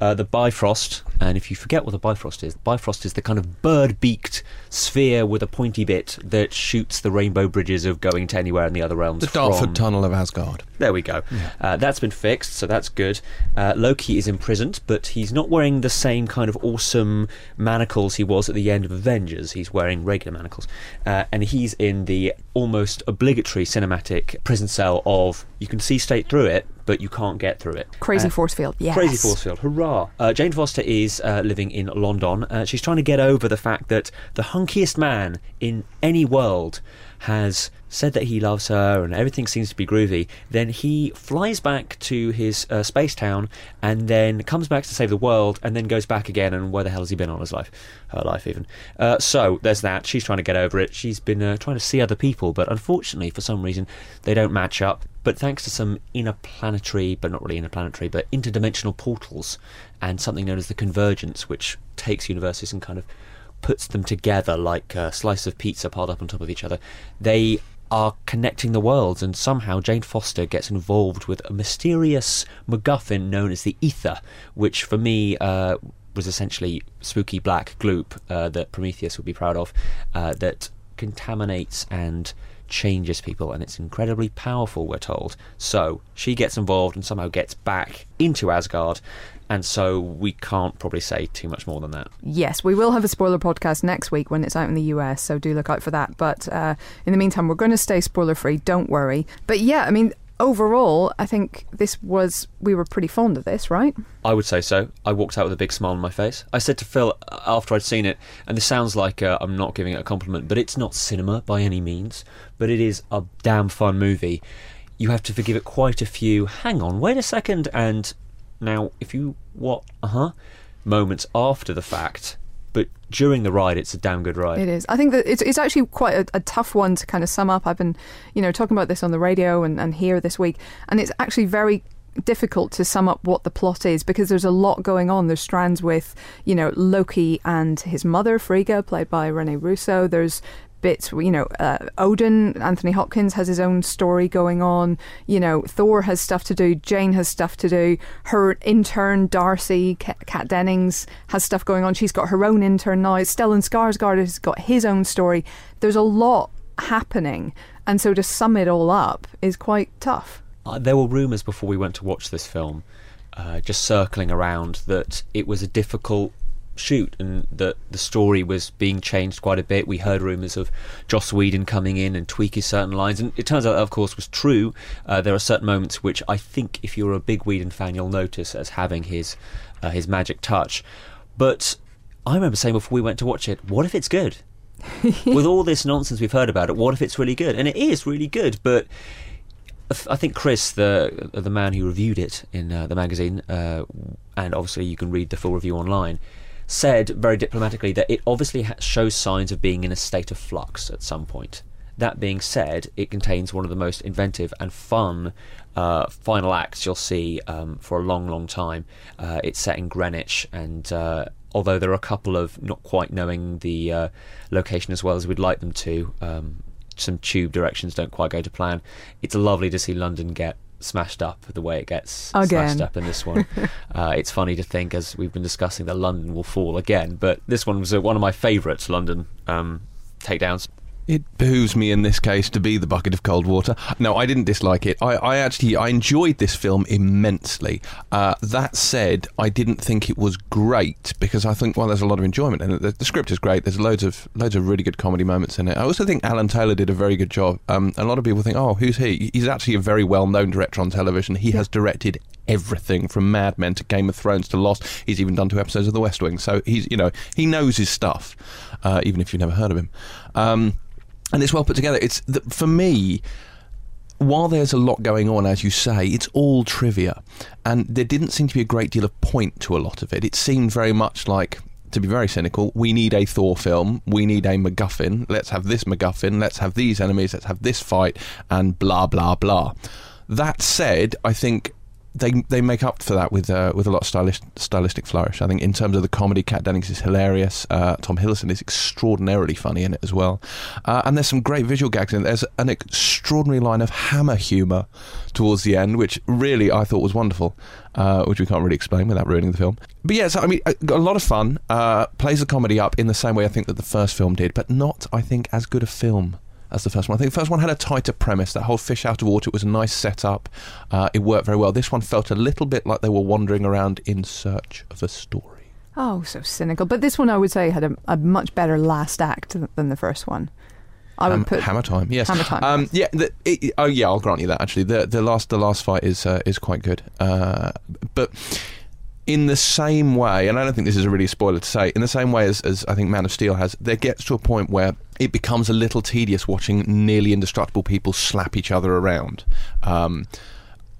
Uh, the Bifrost, and if you forget what the Bifrost is, the Bifrost is the kind of bird beaked sphere with a pointy bit that shoots the rainbow bridges of going to anywhere in the other realms. The Dartford from- Tunnel of Asgard. There we go. Uh, that's been fixed, so that's good. Uh, Loki is imprisoned, but he's not wearing the same kind of awesome manacles he was at the end of Avengers. He's wearing regular manacles. Uh, and he's in the almost obligatory cinematic prison cell of you can see straight through it, but you can't get through it. Crazy Uh, force field, yes. Crazy force field, hurrah! Uh, Jane Foster is uh, living in London. Uh, she's trying to get over the fact that the hunkiest man in any world has said that he loves her and everything seems to be groovy. Then he flies back to his uh, space town and then comes back to save the world and then goes back again. And where the hell has he been all his life? Her life, even. Uh, so there's that. She's trying to get over it. She's been uh, trying to see other people, but unfortunately, for some reason, they don't match up. But thanks to some interplanetary, but not really interplanetary, but interdimensional portals and something known as the convergence, which takes universes and kind of puts them together like a slice of pizza piled up on top of each other. They are connecting the worlds, and somehow Jane Foster gets involved with a mysterious MacGuffin known as the Ether, which for me uh, was essentially spooky black gloop uh, that Prometheus would be proud of, uh, that contaminates and changes people, and it's incredibly powerful, we're told. So she gets involved and somehow gets back into Asgard. And so we can't probably say too much more than that. Yes, we will have a spoiler podcast next week when it's out in the US, so do look out for that. But uh, in the meantime, we're going to stay spoiler free, don't worry. But yeah, I mean, overall, I think this was, we were pretty fond of this, right? I would say so. I walked out with a big smile on my face. I said to Phil uh, after I'd seen it, and this sounds like uh, I'm not giving it a compliment, but it's not cinema by any means, but it is a damn fun movie. You have to forgive it quite a few, hang on, wait a second, and now if you, what, uh huh, moments after the fact, but during the ride, it's a damn good ride. It is. I think that it's it's actually quite a, a tough one to kind of sum up. I've been, you know, talking about this on the radio and, and here this week, and it's actually very difficult to sum up what the plot is because there's a lot going on. There's strands with, you know, Loki and his mother, Frigga, played by Rene Russo. There's bits, you know, uh, Odin, Anthony Hopkins has his own story going on. You know, Thor has stuff to do. Jane has stuff to do. Her intern, Darcy, Kat Dennings, has stuff going on. She's got her own intern now. Stellan Skarsgård has got his own story. There's a lot happening. And so to sum it all up is quite tough. Uh, there were rumours before we went to watch this film, uh, just circling around, that it was a difficult shoot and that the story was being changed quite a bit. We heard rumours of Joss Whedon coming in and tweaking certain lines, and it turns out that, of course, was true. Uh, there are certain moments which I think, if you're a big Whedon fan, you'll notice as having his uh, his magic touch. But I remember saying before we went to watch it, what if it's good? [LAUGHS] With all this nonsense we've heard about it, what if it's really good? And it is really good, but I think Chris, the the man who reviewed it in uh, the magazine, uh, and obviously you can read the full review online, said very diplomatically that it obviously shows signs of being in a state of flux at some point. That being said, it contains one of the most inventive and fun uh, final acts you'll see um, for a long, long time. Uh, it's set in Greenwich, and uh, although there are a couple of not quite knowing the uh, location as well as we'd like them to, um, some tube directions don't quite go to plan. It's lovely to see London get smashed up the way it gets again. smashed up in this one. [LAUGHS] uh, it's funny to think, as we've been discussing, that London will fall again. But this one was uh, one of my favourites, London um, takedowns. It behooves me in this case to be the bucket of cold water. No, I didn't dislike it. I, I actually I enjoyed this film immensely. Uh, that said, I didn't think it was great because I think well, there's a lot of enjoyment in it. The, the, script is great. There's loads of loads of really good comedy moments in it. I also think Alan Taylor did a very good job. Um, a lot of people think, oh, who's he? He's actually a very well known director on television. He yeah. has directed everything from Mad Men to Game of Thrones to Lost. He's even done two episodes of The West Wing. So he's you know he knows his stuff, uh, even if you've never heard of him. Um, and it's well put together. It's the, for me. While there's a lot going on, as you say, it's all trivia, and there didn't seem to be a great deal of point to a lot of it. It seemed very much like to be very cynical, we need a Thor film, we need a MacGuffin, let's have this MacGuffin, let's have these enemies, let's have this fight, and blah, blah, blah. That said, I think they they make up for that with uh, with a lot of stylish, stylistic flourish. I think in terms of the comedy, Kat Dennings is hilarious. Uh, Tom Hiddleston is extraordinarily funny in it as well, uh, and there's some great visual gags in it. There's an extraordinary line of hammer humour towards the end, which really I thought was wonderful, uh, which we can't really explain without ruining the film. But yeah, so I mean, a, a lot of fun. Uh, plays the comedy up in the same way I think that the first film did, but not I think as good a film as the first one. I think the first one had a tighter premise. That whole fish out of water, it was a nice setup. Uh, it worked very well. This one felt a little bit like they were wandering around in search of a story. Oh, so cynical. But this one, I would say, had a, a much better last act than the first one. I would put Hammer Time. Yes, Hammer Time. Um, yeah, the, it, oh yeah, I'll grant you that. Actually, the the last the last fight is uh, is quite good. Uh, but in the same way, and I don't think this is a really spoiler to say, in the same way as, as I think Man of Steel has, there gets to a point where it becomes a little tedious watching nearly indestructible people slap each other around. Um,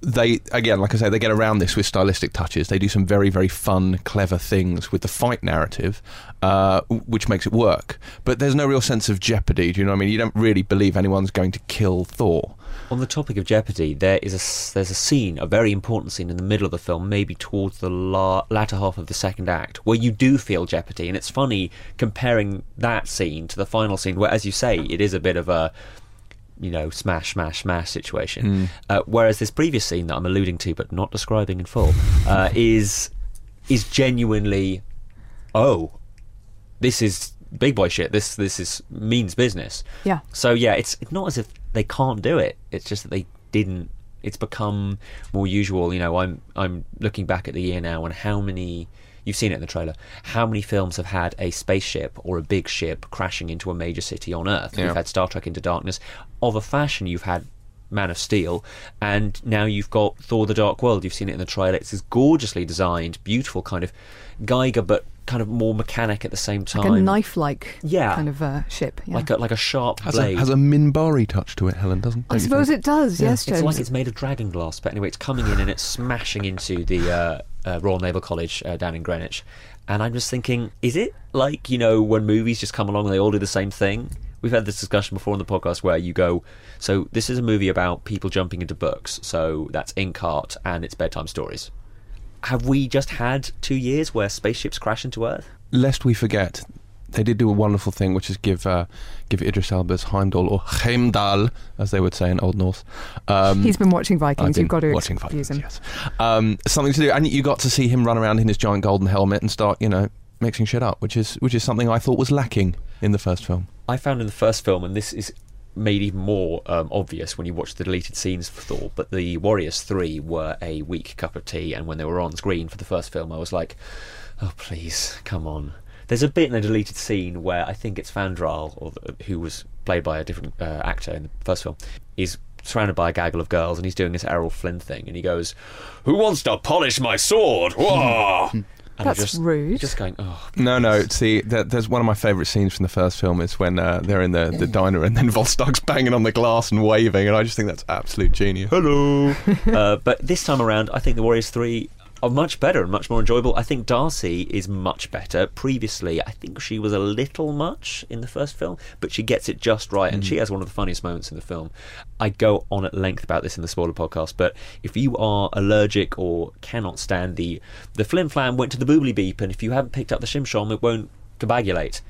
they again, like I say, they get around this with stylistic touches. They do some very, very fun, clever things with the fight narrative, uh, which makes it work. But there's no real sense of jeopardy. Do you know what I mean? You don't really believe anyone's going to kill Thor. On the topic of jeopardy, there is a there's a scene, a very important scene in the middle of the film, maybe towards the la- latter half of the second act, where you do feel jeopardy, and it's funny comparing that scene to the final scene, where, as you say, it is a bit of a you know, smash, smash, smash situation. Mm. Uh, whereas this previous scene that I'm alluding to, but not describing in full, uh, is is genuinely, oh, this is big boy shit. This this is means business. Yeah. So yeah, it's it's not as if they can't do it. It's just that they didn't. It's become more usual. You know, I'm I'm looking back at the year now and how many you've seen it in the trailer. How many films have had a spaceship or a big ship crashing into a major city on Earth? Yeah. You've had Star Trek Into Darkness. Of a fashion, you've had Man of Steel, and now you've got Thor: The Dark World. You've seen it in the trailer. It's this gorgeously designed, beautiful kind of Giger, but kind of more mechanic at the same time. Like a knife-like Yeah. kind of uh, ship. Yeah. like a like a sharp Has a, blade. has a Minbari touch to it, Helen, doesn't it? I suppose think? it does. Yeah. Yes, James. It's like it's made of dragon glass, but anyway, it's coming in and it's smashing into the uh, uh, Royal Naval College uh, down in Greenwich. And I'm just thinking, is it like, you know, when movies just come along and they all do the same thing? We've had this discussion before on the podcast where you go, so this is a movie about people jumping into books, so that's Inkheart and it's bedtime stories. Have we just had two years where spaceships crash into Earth? Lest we forget, they did do a wonderful thing, which is give uh, give Idris Elba's Heimdall or Heimdall, as they would say in Old Norse. Um, He's been watching Vikings. been You've got to watching excuse Vikings, him. yes. Um, something to do, and you got to see him run around in his giant golden helmet and start, you know, mixing shit up, which is which is something I thought was lacking in the first film. I found in the first film, and this is made even more um, obvious when you watch the deleted scenes for Thor, but the Warriors 3 were a weak cup of tea, and when they were on screen for the first film, I was like, oh, please, come on. There's a bit in a deleted scene where I think it's Fandral, or who was played by a different uh, actor in the first film, is surrounded by a gaggle of girls, and he's doing this Errol Flynn thing, and he goes, "Who wants to polish my sword?" [LAUGHS] And That's just, rude. Just going, oh, No, no. See, there, there's one of my favourite scenes from the first film is when uh, they're in the, the diner and then [LAUGHS] Volstagg's banging on the glass and waving, and I just think that's absolute genius. Hello. [LAUGHS] uh, but this time around, I think the Warriors 3 are much better and much more enjoyable. I think Darcy is much better. Previously, I think she was a little much in the first film, but she gets it just right, and she has one of the funniest moments in the film. I go on at length about this in the spoiler podcast, but if you are allergic or cannot stand the the flim flam went to the boobly beep, and if you haven't picked up the shimshom, it won't coagulate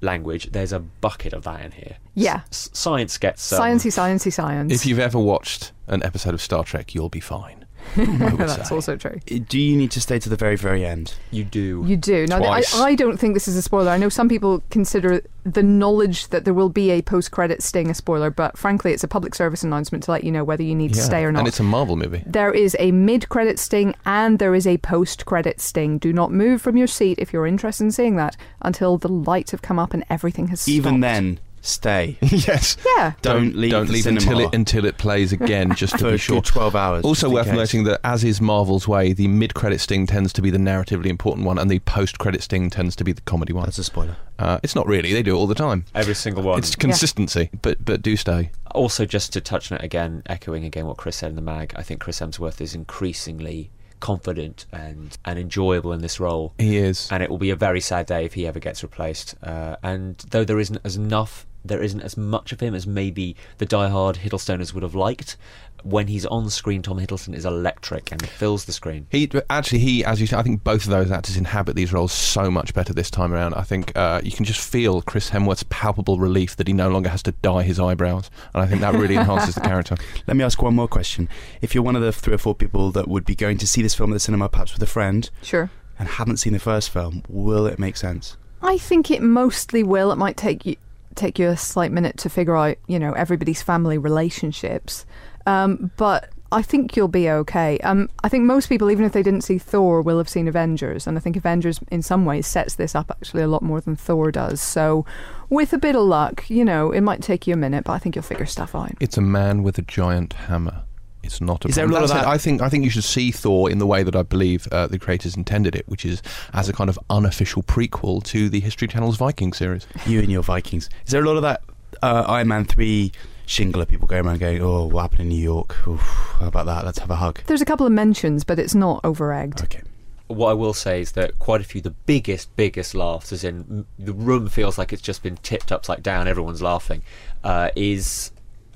language, there's a bucket of that in here. Yeah. S- science gets um, Sciencey, sciencey, science. If you've ever watched an episode of Star Trek, you'll be fine. I would That's say. also true. Do you need to stay to the very, very end? You do. You do. Now, I, Twice. I don't think this is a spoiler. I know some people consider the knowledge that there will be a post credit sting a spoiler, but frankly, it's a public service announcement to let you know whether you need to stay or not. And it's a Marvel movie. There is a mid credit sting and there is a post credit sting. Do not move from your seat if you're interested in seeing that until the lights have come up and everything has Stopped. Even then, stay. [LAUGHS] yes. Yeah. Don't leave Don't the leave until it until it plays again, just to [LAUGHS] for be sure. 12 hours. Also worth case. noting that, as is Marvel's way, the mid-credit sting tends to be the narratively important one, and the post-credit sting tends to be the comedy one. That's a spoiler. Uh, it's not really; they do it all the time. Every single one. It's consistency, but but do stay. also just to touch on it again, echoing again what Chris said in the mag, I think Chris Hemsworth is increasingly confident and, and enjoyable in this role. He is. And it will be a very sad day if he ever gets replaced. Uh, and though there isn't as enough, there isn't as much of him as maybe the diehard Hiddlestoners would have liked. When he's on screen, Tom Hiddleston is electric and fills the screen. He actually, he as you said, I think both of those actors inhabit these roles so much better this time around. I think uh, you can just feel Chris Hemsworth's palpable relief that he no longer has to dye his eyebrows, and I think that really enhances the [LAUGHS] character. Let me ask one more question. If you're one of the three or four people that would be going to see this film at the cinema, perhaps with a friend, Sure. and haven't seen the first film, will it make sense? I think it mostly will. It might take you take you a slight minute to figure out, you know, everybody's family relationships, um, but I think you'll be okay. Um, I think most people, even if they didn't see Thor, will have seen Avengers, and I think Avengers, in some ways, sets this up actually a lot more than Thor does. So, with a bit of luck, you know, it might take you a minute, but I think you'll figure stuff out. It's a man with a giant hammer. It's not a. Is there a lot of That's it. that- I think I think you should see Thor in the way that I believe uh, the creators intended it, which is as a kind of unofficial prequel to the History Channel's Viking series. You and your Vikings. Is there a lot of that uh, Iron Man 3 shingle of people going around going, oh, what happened in New York? Oof, how about that? Let's have a hug. There's a couple of mentions, but it's not over egged. Okay. What I will say is that quite a few, the biggest, biggest laughs, as in the room feels like it's just been tipped upside down, everyone's laughing, uh, is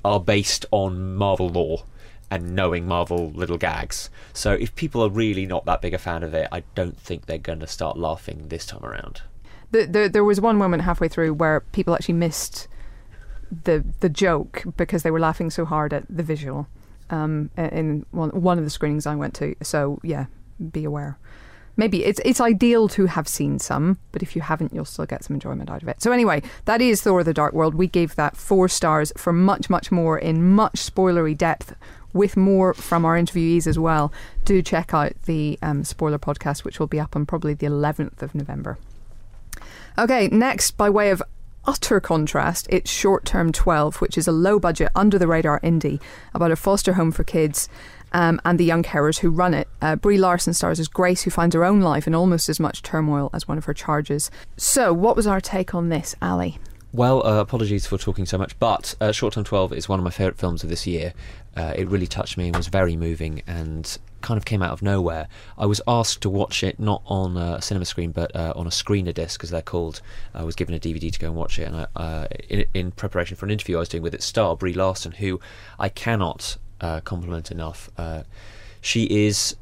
are based on Marvel lore and knowing Marvel little gags. So if people are really not that big a fan of it, I don't think they're going to start laughing this time around. The, the, there was one moment halfway through where people actually missed the the joke because they were laughing so hard at the visual um, in one one of the screenings I went to. So yeah, be aware. Maybe it's it's ideal to have seen some, but if you haven't, you'll still get some enjoyment out of it. So anyway, that is Thor: The Dark World. We gave that four stars for much, much more in much spoilery depth, with more from our interviewees as well. Do check out the um, spoiler podcast, which will be up on probably the 11th of November. Okay, next, by way of utter contrast, it's Short Term 12, which is a low budget, under the radar indie about a foster home for kids um, and the young carers who run it. Uh, Brie Larson stars as Grace, who finds her own life in almost as much turmoil as one of her charges. So, what was our take on this, Ali? Well, uh, apologies for talking so much, but uh, Short Term 12 is one of my favourite films of this year. Uh, it really touched me and was very moving and kind of came out of nowhere. I was asked to watch it not on a cinema screen but uh, on a screener disc, as they're called. I was given a DVD to go and watch it, and I, uh, in, in, preparation for an interview I was doing with its star, Brie Larson, who I cannot uh, compliment enough. she is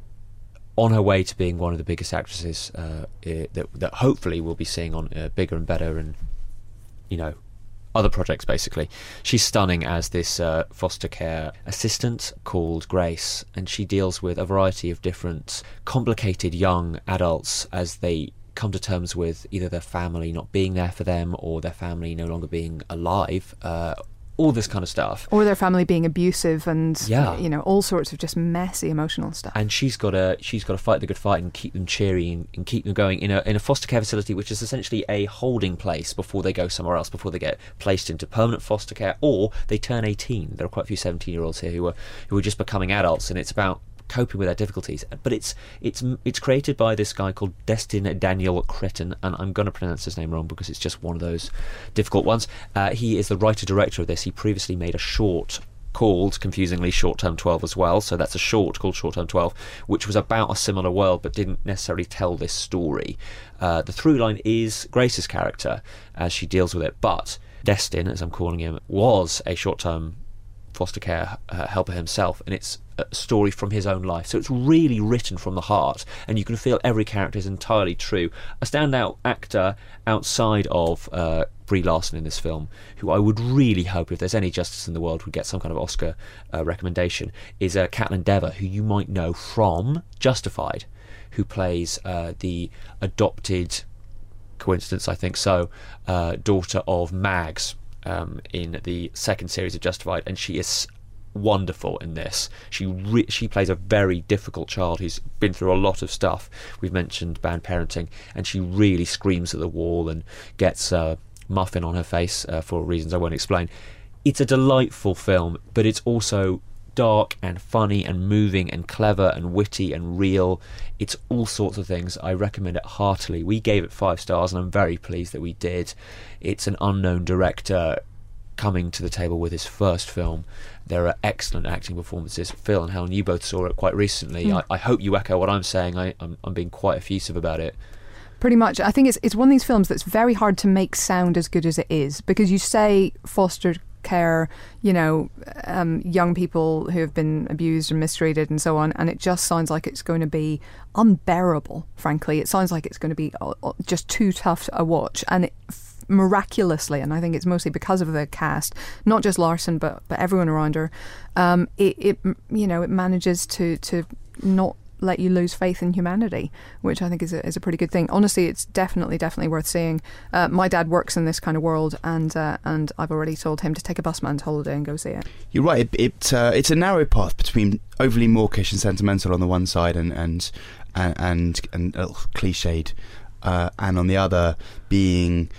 on her way to being one of the biggest actresses that, that hopefully we'll be seeing on bigger and better and you know, other projects basically. She's stunning as this uh, foster care assistant called Grace, and she deals with a variety of different complicated young adults as they come to terms with either their family not being there for them or their family no longer being alive. Uh, all this kind of stuff. Or their family being abusive and uh, yeah. you know, all sorts of just messy emotional stuff. And she's got to she's got to fight the good fight and keep them cheery and, and, keep them going in a in a foster care facility which is essentially a holding place before they go somewhere else, before they get placed into permanent foster care or they turn 18. There are quite a few 17 year olds here who are who are just becoming adults and it's about coping with their difficulties. But it's it's it's created by this guy called Destin Daniel Cretton, and I'm going to pronounce his name wrong because it's just one of those difficult ones. Uh, he is the writer director of this. He previously made a short called confusingly short term 12 as well so that's a short called short term 12 which was about a similar world but didn't necessarily tell this story uh, the through line is grace's character as she deals with it but destin as i'm calling him was a short term foster care uh, helper himself, and it's a story from his own life. So it's really written from the heart, and you can feel every character is entirely true. A standout actor outside of uh, Brie Larson in this film, who I would really hope, if there's any justice in the world, would get some kind of Oscar uh, recommendation, is uh, Kaitlyn Dever, who you might know from Justified, who plays uh, the adopted coincidence, I think so, uh, daughter of Mags, um, in the second series of Justified, and she is wonderful in this. She re- she plays a very difficult child who's been through a lot of stuff. We've mentioned bad parenting, and she really screams at the wall and gets a muffin on her face uh, for reasons I won't explain. It's a delightful film, but it's also dark and funny and moving and clever and witty and real. It's all sorts of things. I recommend it heartily. We gave it five stars, and I'm very pleased that we did. It's an unknown director coming to the table with his first film. There are excellent acting performances. Phil and Helen, you both saw it quite recently. Mm. I, I, hope you echo what I'm saying. I, I'm, I'm being quite effusive about it. Pretty much. I think it's it's one of these films that's very hard to make sound as good as it is because you say foster care, you know, um, young people who have been abused and mistreated and so on, and it just sounds like it's going to be unbearable. Frankly, it sounds like it's going to be uh, uh, just too tough a watch, and it, miraculously, and I think it's mostly because of the cast, not just Larson but but everyone around her. Um, it, it you know it manages to to not let you lose faith in humanity, which I think is a, is a pretty good thing. Honestly, it's definitely definitely worth seeing. Uh, my dad works in this kind of world, and uh, and I've already told him to take a busman's holiday and go see it. You're right. It, it uh, it's a narrow path between overly mawkish and sentimental on the one side, and and and and, and cliched, uh, and on the other being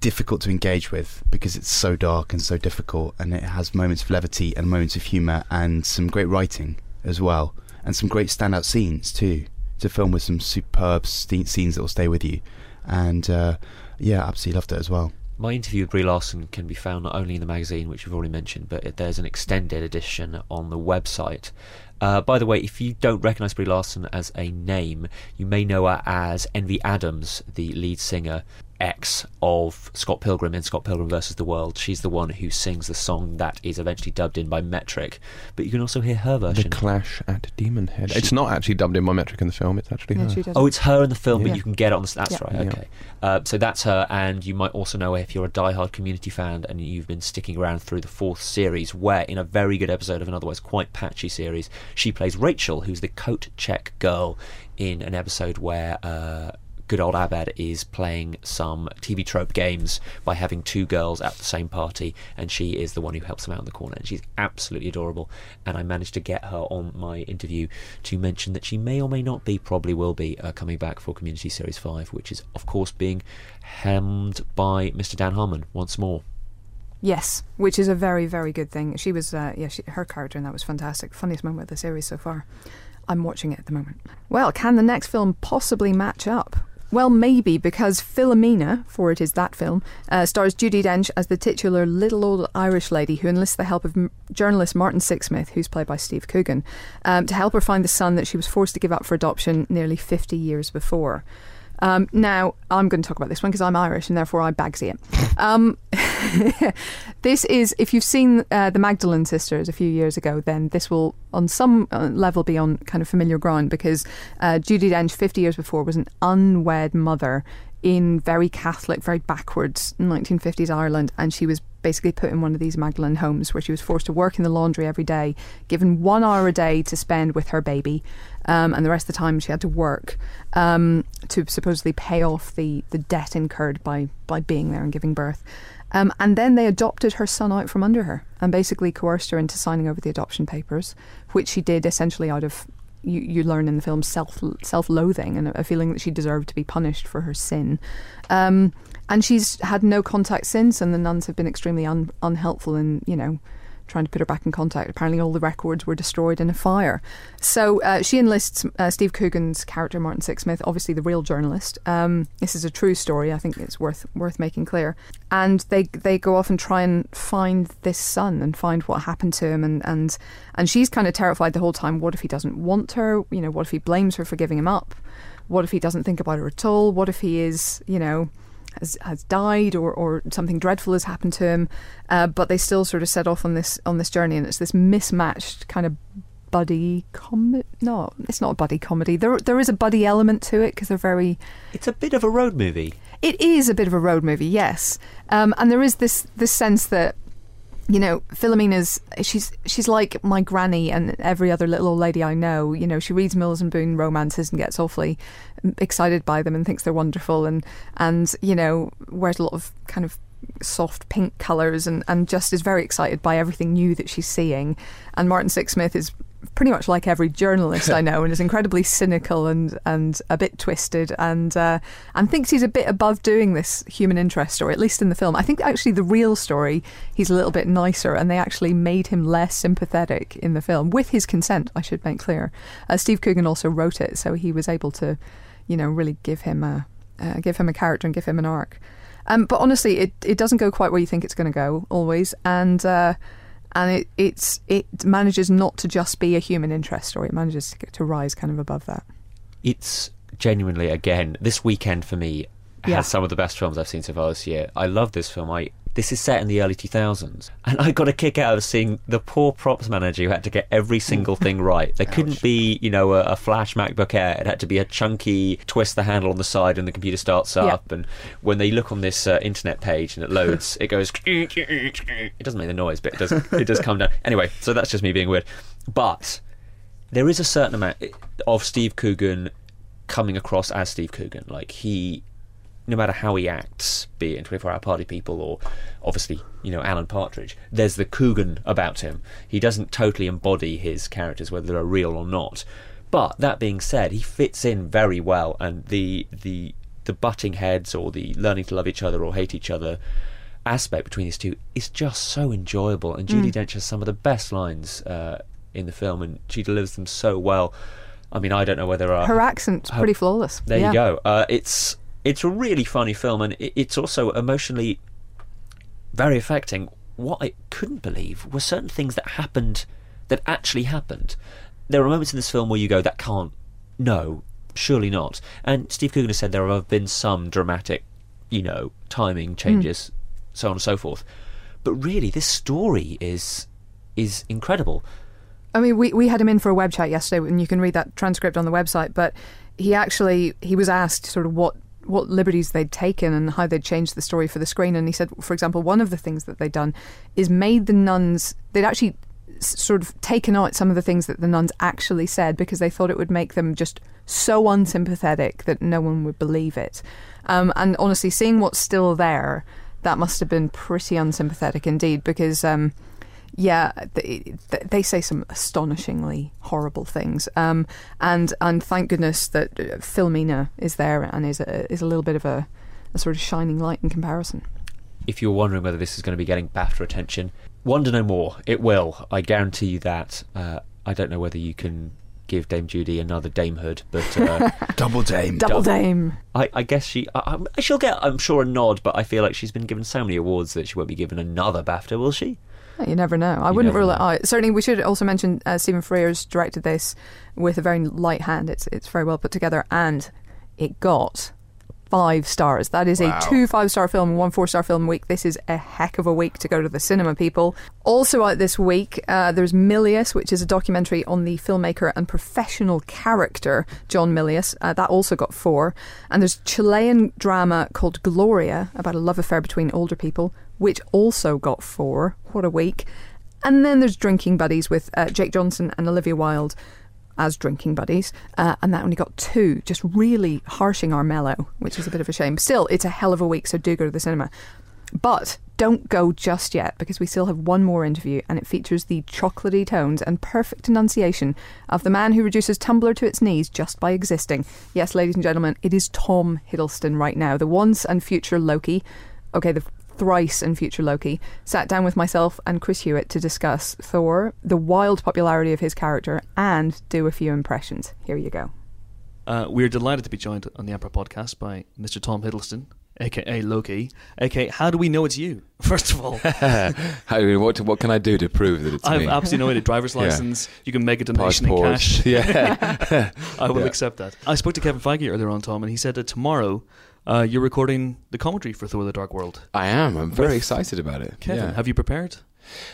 difficult to engage with because it's so dark and so difficult, and it has moments of levity and moments of humour and some great writing as well and some great standout scenes too. It's a film with some superb st- scenes that will stay with you, and uh, yeah, I absolutely loved it as well. My interview with Brie Larson can be found not only in the magazine, which we've already mentioned, but there's an extended edition on the website. Uh, by the way, if you don't recognise Brie Larson as a name, you may know her as Envy Adams, the lead singer ex of Scott Pilgrim in Scott Pilgrim versus the World. She's the one who sings the song that is eventually dubbed in by Metric, but you can also hear her version. The. Clash at Demon Head. She- It's not actually dubbed in by metric in the film. It's actually Yeah, her. Oh, it's her in the film, Yeah. but you can get it on the. That's Yeah. right. Yeah. Okay. Uh, so that's her, and you might also know her if you're a diehard Community fan and you've been sticking around through the fourth series, where in a very good episode of an otherwise quite patchy series, she plays Rachel, who's the coat check girl in an episode where. Uh, Good old Abed is playing some TV trope games by having two girls at the same party, and she is the one who helps him out in the corner. And she's absolutely adorable. And I managed to get her on my interview to mention that she may or may not be, probably will be, uh, coming back for Community Series 5, which is, of course, being hemmed by Mr. Dan Harmon once more. Yes, which is a very, very good thing. She was, uh, yeah, she, her character in that was fantastic. Funniest moment of the series so far. I'm watching it at the moment. Well, can the next film possibly match up? Well, maybe, because Philomena, for it is that film, uh, stars Judi Dench as the titular little old Irish lady who enlists the help of m- journalist Martin Sixsmith, who's played by Steve Coogan, um, to help her find the son that she was forced to give up for adoption nearly 50 years before. Um, now, I'm going to talk about this one because I'm Irish and therefore I bagsy it. [LAUGHS] Um, [LAUGHS] this is, if you've seen uh, the Magdalene sisters a few years ago, then this will, on some uh, level, be on kind of familiar ground because uh, Judi Dench, 50 years before, was an unwed mother in very Catholic, very backwards 1950s Ireland, and she was basically put in one of these Magdalene homes where she was forced to work in the laundry every day, given one hour a day to spend with her baby, um, and the rest of the time she had to work um, to supposedly pay off the, the debt incurred by, by being there and giving birth. Um, and then they adopted her son out from under her and basically coerced her into signing over the adoption papers, which she did essentially out of you, you learn in the film self self loathing and a, feeling that she deserved to be punished for her sin. Um, and she's had no contact since, and the nuns have been extremely un, unhelpful in you know trying to put her back in contact. Apparently, all the records were destroyed in a fire. So uh, she enlists uh, Steve Coogan's character, Martin Sixsmith, obviously the real journalist. Um, this is a true story. I think it's worth worth making clear. And they they go off and try and find this son and find what happened to him. And and and she's kind of terrified the whole time. What if he doesn't want her? You know, what if he blames her for giving him up? What if he doesn't think about her at all? What if he is, you know, has, has died or, or something dreadful has happened to him? Uh, but they still sort of set off on this on this journey, and it's this mismatched kind of buddy comedy. No, it's not a buddy comedy. There there is a buddy element to it because they're very. It's a bit of a road movie. It is a bit of a road movie, yes, um, and there is this this sense that you know, Philomena's she's she's like my granny and every other little old lady I know. You know, she reads Mills and Boon romances and gets awfully excited by them and thinks they're wonderful and and you know wears a lot of kind of soft pink colours and, and just is very excited by everything new that she's seeing. And Martin Sixsmith is pretty much like every journalist I [LAUGHS] know and is incredibly cynical and, and a bit twisted and uh, and thinks he's a bit above doing this human interest story, at least in the film. I think actually the real story he's a little bit nicer and they actually made him less sympathetic in the film with his consent, I should make clear. Uh, Steve Coogan also wrote it, so he was able to, you know, really give him a uh, give him a character and give him an arc. Um, but honestly, it, it doesn't go quite where you think it's going to go always, and uh, and it it's it manages not to just be a human interest story. It manages to, to rise kind of above that. It's genuinely again this weekend for me Yeah. has some of the best films I've seen so far this year. I love this film. I this is set in the early 2000s, and I got a kick out of seeing the poor props manager who had to get every single thing [LAUGHS] right. There couldn't be, you know, a, a flash MacBook Air. It had to be a chunky twist the handle on the side, and the computer starts Yeah. up. And when they look on this uh, internet page and it loads, it goes. [LAUGHS] It doesn't make the noise, but it does. It does come down. Anyway, so that's just me being weird. But there is a certain amount of Steve Coogan coming across as Steve Coogan. Like he, no matter how he acts, be it in 24 Hour Party People or obviously, you know, Alan Partridge, there's the Coogan about him. He doesn't totally embody his characters, whether they're real or not. But that being said, he fits in very well, and the the the butting heads or the learning to love each other or hate each other aspect between these two is just so enjoyable. And Judi Dench has some of the best lines uh, in the film, and she delivers them so well. I mean, I don't know whether uh, Her accent's her- pretty flawless. there Yeah. you go. Uh, it's it's a really funny film, and it's also emotionally very affecting. What I couldn't believe were certain things that happened that actually happened. There are moments in this film where you go, "That can't, no, surely not." And Steve Coogan has said there have been some dramatic you know, timing hmm. changes, so on and so forth. But really, this story is is incredible. I mean, we, we had him in for a web chat yesterday, and you can read that transcript on the website. But he actually he was asked sort of what what liberties they'd taken and how they'd changed the story for the screen. And he said, for example, one of the things that they'd done is made the nuns they'd actually sort of taken out some of the things that the nuns actually said because they thought it would make them just so unsympathetic that no one would believe it. Um, and honestly, seeing what's still there, that must have been pretty unsympathetic indeed because. Um, yeah, they, they say some astonishingly horrible things, um, and and thank goodness that uh, Philomena is there and is a, is a little bit of a, a sort of shining light in comparison. if you're wondering whether this is going to be getting BAFTA attention, wonder no more. It will. I guarantee you that. Uh, I don't know whether you can give Dame Judy another damehood, but uh, [LAUGHS] Double Dame. Double Dame. I, I guess she. I, I- she'll get, I'm sure, a nod. But I feel like she's been given so many awards that she won't be given another BAFTA, will she? You never know. I You wouldn't rule it out. Certainly, we should also mention uh, Stephen Frears directed this with a very light hand. It's it's very well put together, and it got five stars. That is Wow. a two five star film, one four star film week. This is a heck of a week to go to the cinema, people. Also out this week, uh, there's Milius, which is a documentary on the filmmaker and professional character John Milius. Uh, that also got four. And there's Chilean drama called Gloria about a love affair between older people, which also got four. What a week. And then there's Drinking Buddies with uh, Jake Johnson and Olivia Wilde as drinking buddies, uh, and that only got two, just really harshing our mellow, which is a bit of a shame. Still, it's a hell of a week, so do go to the cinema. But don't go just yet because we still have one more interview and it features the chocolatey tones and perfect enunciation of the man who reduces Tumblr to its knees just by existing. Yes, ladies and gentlemen, it is Tom Hiddleston right now, the once and future Loki. Okay, the thrice and future Loki, sat down with myself and Chris Hewitt to discuss Thor, the wild popularity of his character, and do a few impressions. Here you go. Uh, we're delighted to be joined on the Empire podcast by Mr. Tom Hiddleston, aka Loki, aka How do we know it's you? [LAUGHS] First of all, [LAUGHS] How, what, what can I do to prove that it's I have me? absolutely no idea. Driver's [LAUGHS] Yeah. license. You can make a donation in cash. Yeah. I will Yeah. accept that. I spoke to Kevin Feige earlier on, Tom, and he said that tomorrow uh, you're recording the commentary for Thor: The Dark World. I am. I'm very excited about it. Kevin, Yeah. have you prepared?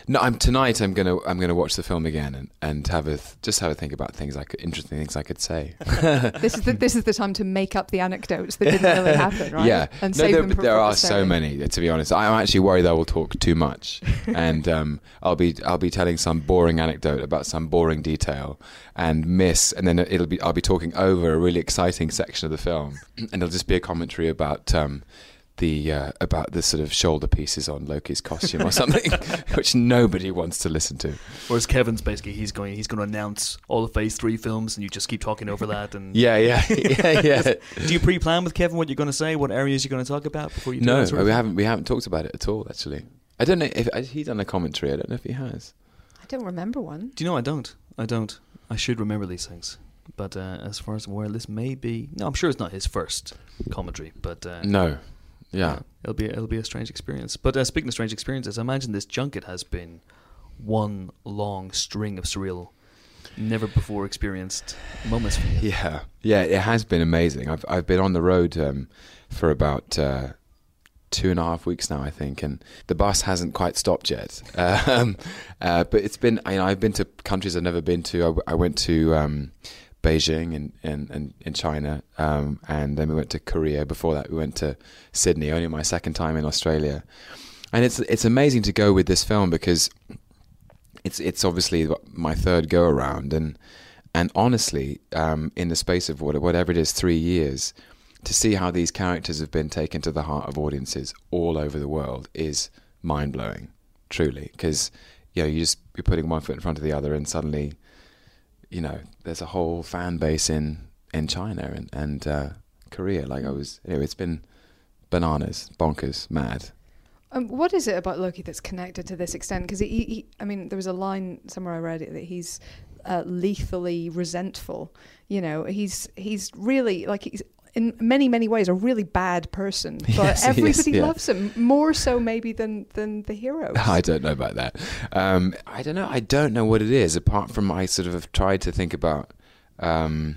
No, I'm tonight. I'm gonna I'm gonna watch the film again and, and have a th- just have a think about things I could interesting things I could say. [LAUGHS] This is the, this is the time to make up the anecdotes that didn't really happen, right? Yeah, and no, save there, them for there are so many. To be honest, I'm actually worried I will talk too much, [LAUGHS] and um, I'll be I'll be telling some boring anecdote about some boring detail and miss, and then it'll be I'll be talking over a really exciting section of the film, [CLEARS THROAT] and it'll just be a commentary about. Um, the uh, about the sort of shoulder pieces on Loki's costume or something, [LAUGHS] [LAUGHS] which nobody wants to listen to. Whereas Kevin's basically he's going he's going to announce all the Phase Three films, and you just keep talking over that. And Yeah, yeah, [LAUGHS] yeah, yeah. do you pre-plan with Kevin what you're going to say, what areas you're going to talk about before you? do No, that we thing? haven't. We haven't talked about it at all. Actually, I don't know if has he done a commentary. I don't know if he has. I don't remember one. Do you know I don't? I don't. I should remember these things. But uh, as far as I'm aware, this may be. No, I'm sure it's not his first commentary. But uh, No, yeah. uh, it'll be it'll be a strange experience. But uh, speaking of strange experiences, I imagine this junket has been one long string of surreal, never before experienced moments for you. Yeah, yeah, it has been amazing. I've I've been on the road um, for about uh, two and a half weeks now, I think, and the bus hasn't quite stopped yet. [LAUGHS] Um, uh, but it's been, you know, I've been to countries I've never been to. I went to um, Beijing in in, in, in China, um, and then we went to Korea. Before that, we went to Sydney. Only my second time in Australia, and it's it's amazing to go with this film because it's it's obviously my third go around, and and honestly, um, in the space of what, whatever it is, three years, to see how these characters have been taken to the heart of audiences all over the world is mind blowing, truly. Because you know, you just you're putting one foot in front of the other, and suddenly, you know, there's a whole fan base in in China and and uh, Korea. Like I was, you know, it's been bananas, bonkers, mad. Um, what is it about Loki that's connected to this extent? Because he, he, I mean, there was a line somewhere I read it that he's uh, lethally resentful. You know, he's he's really like he's in many many ways a really bad person, [LAUGHS] but Yes, everybody yeah. loves him more so maybe than than the hero. [LAUGHS] I don't know about that. Um, I don't know. I don't know what it is. Apart from I sort of have tried to think about um,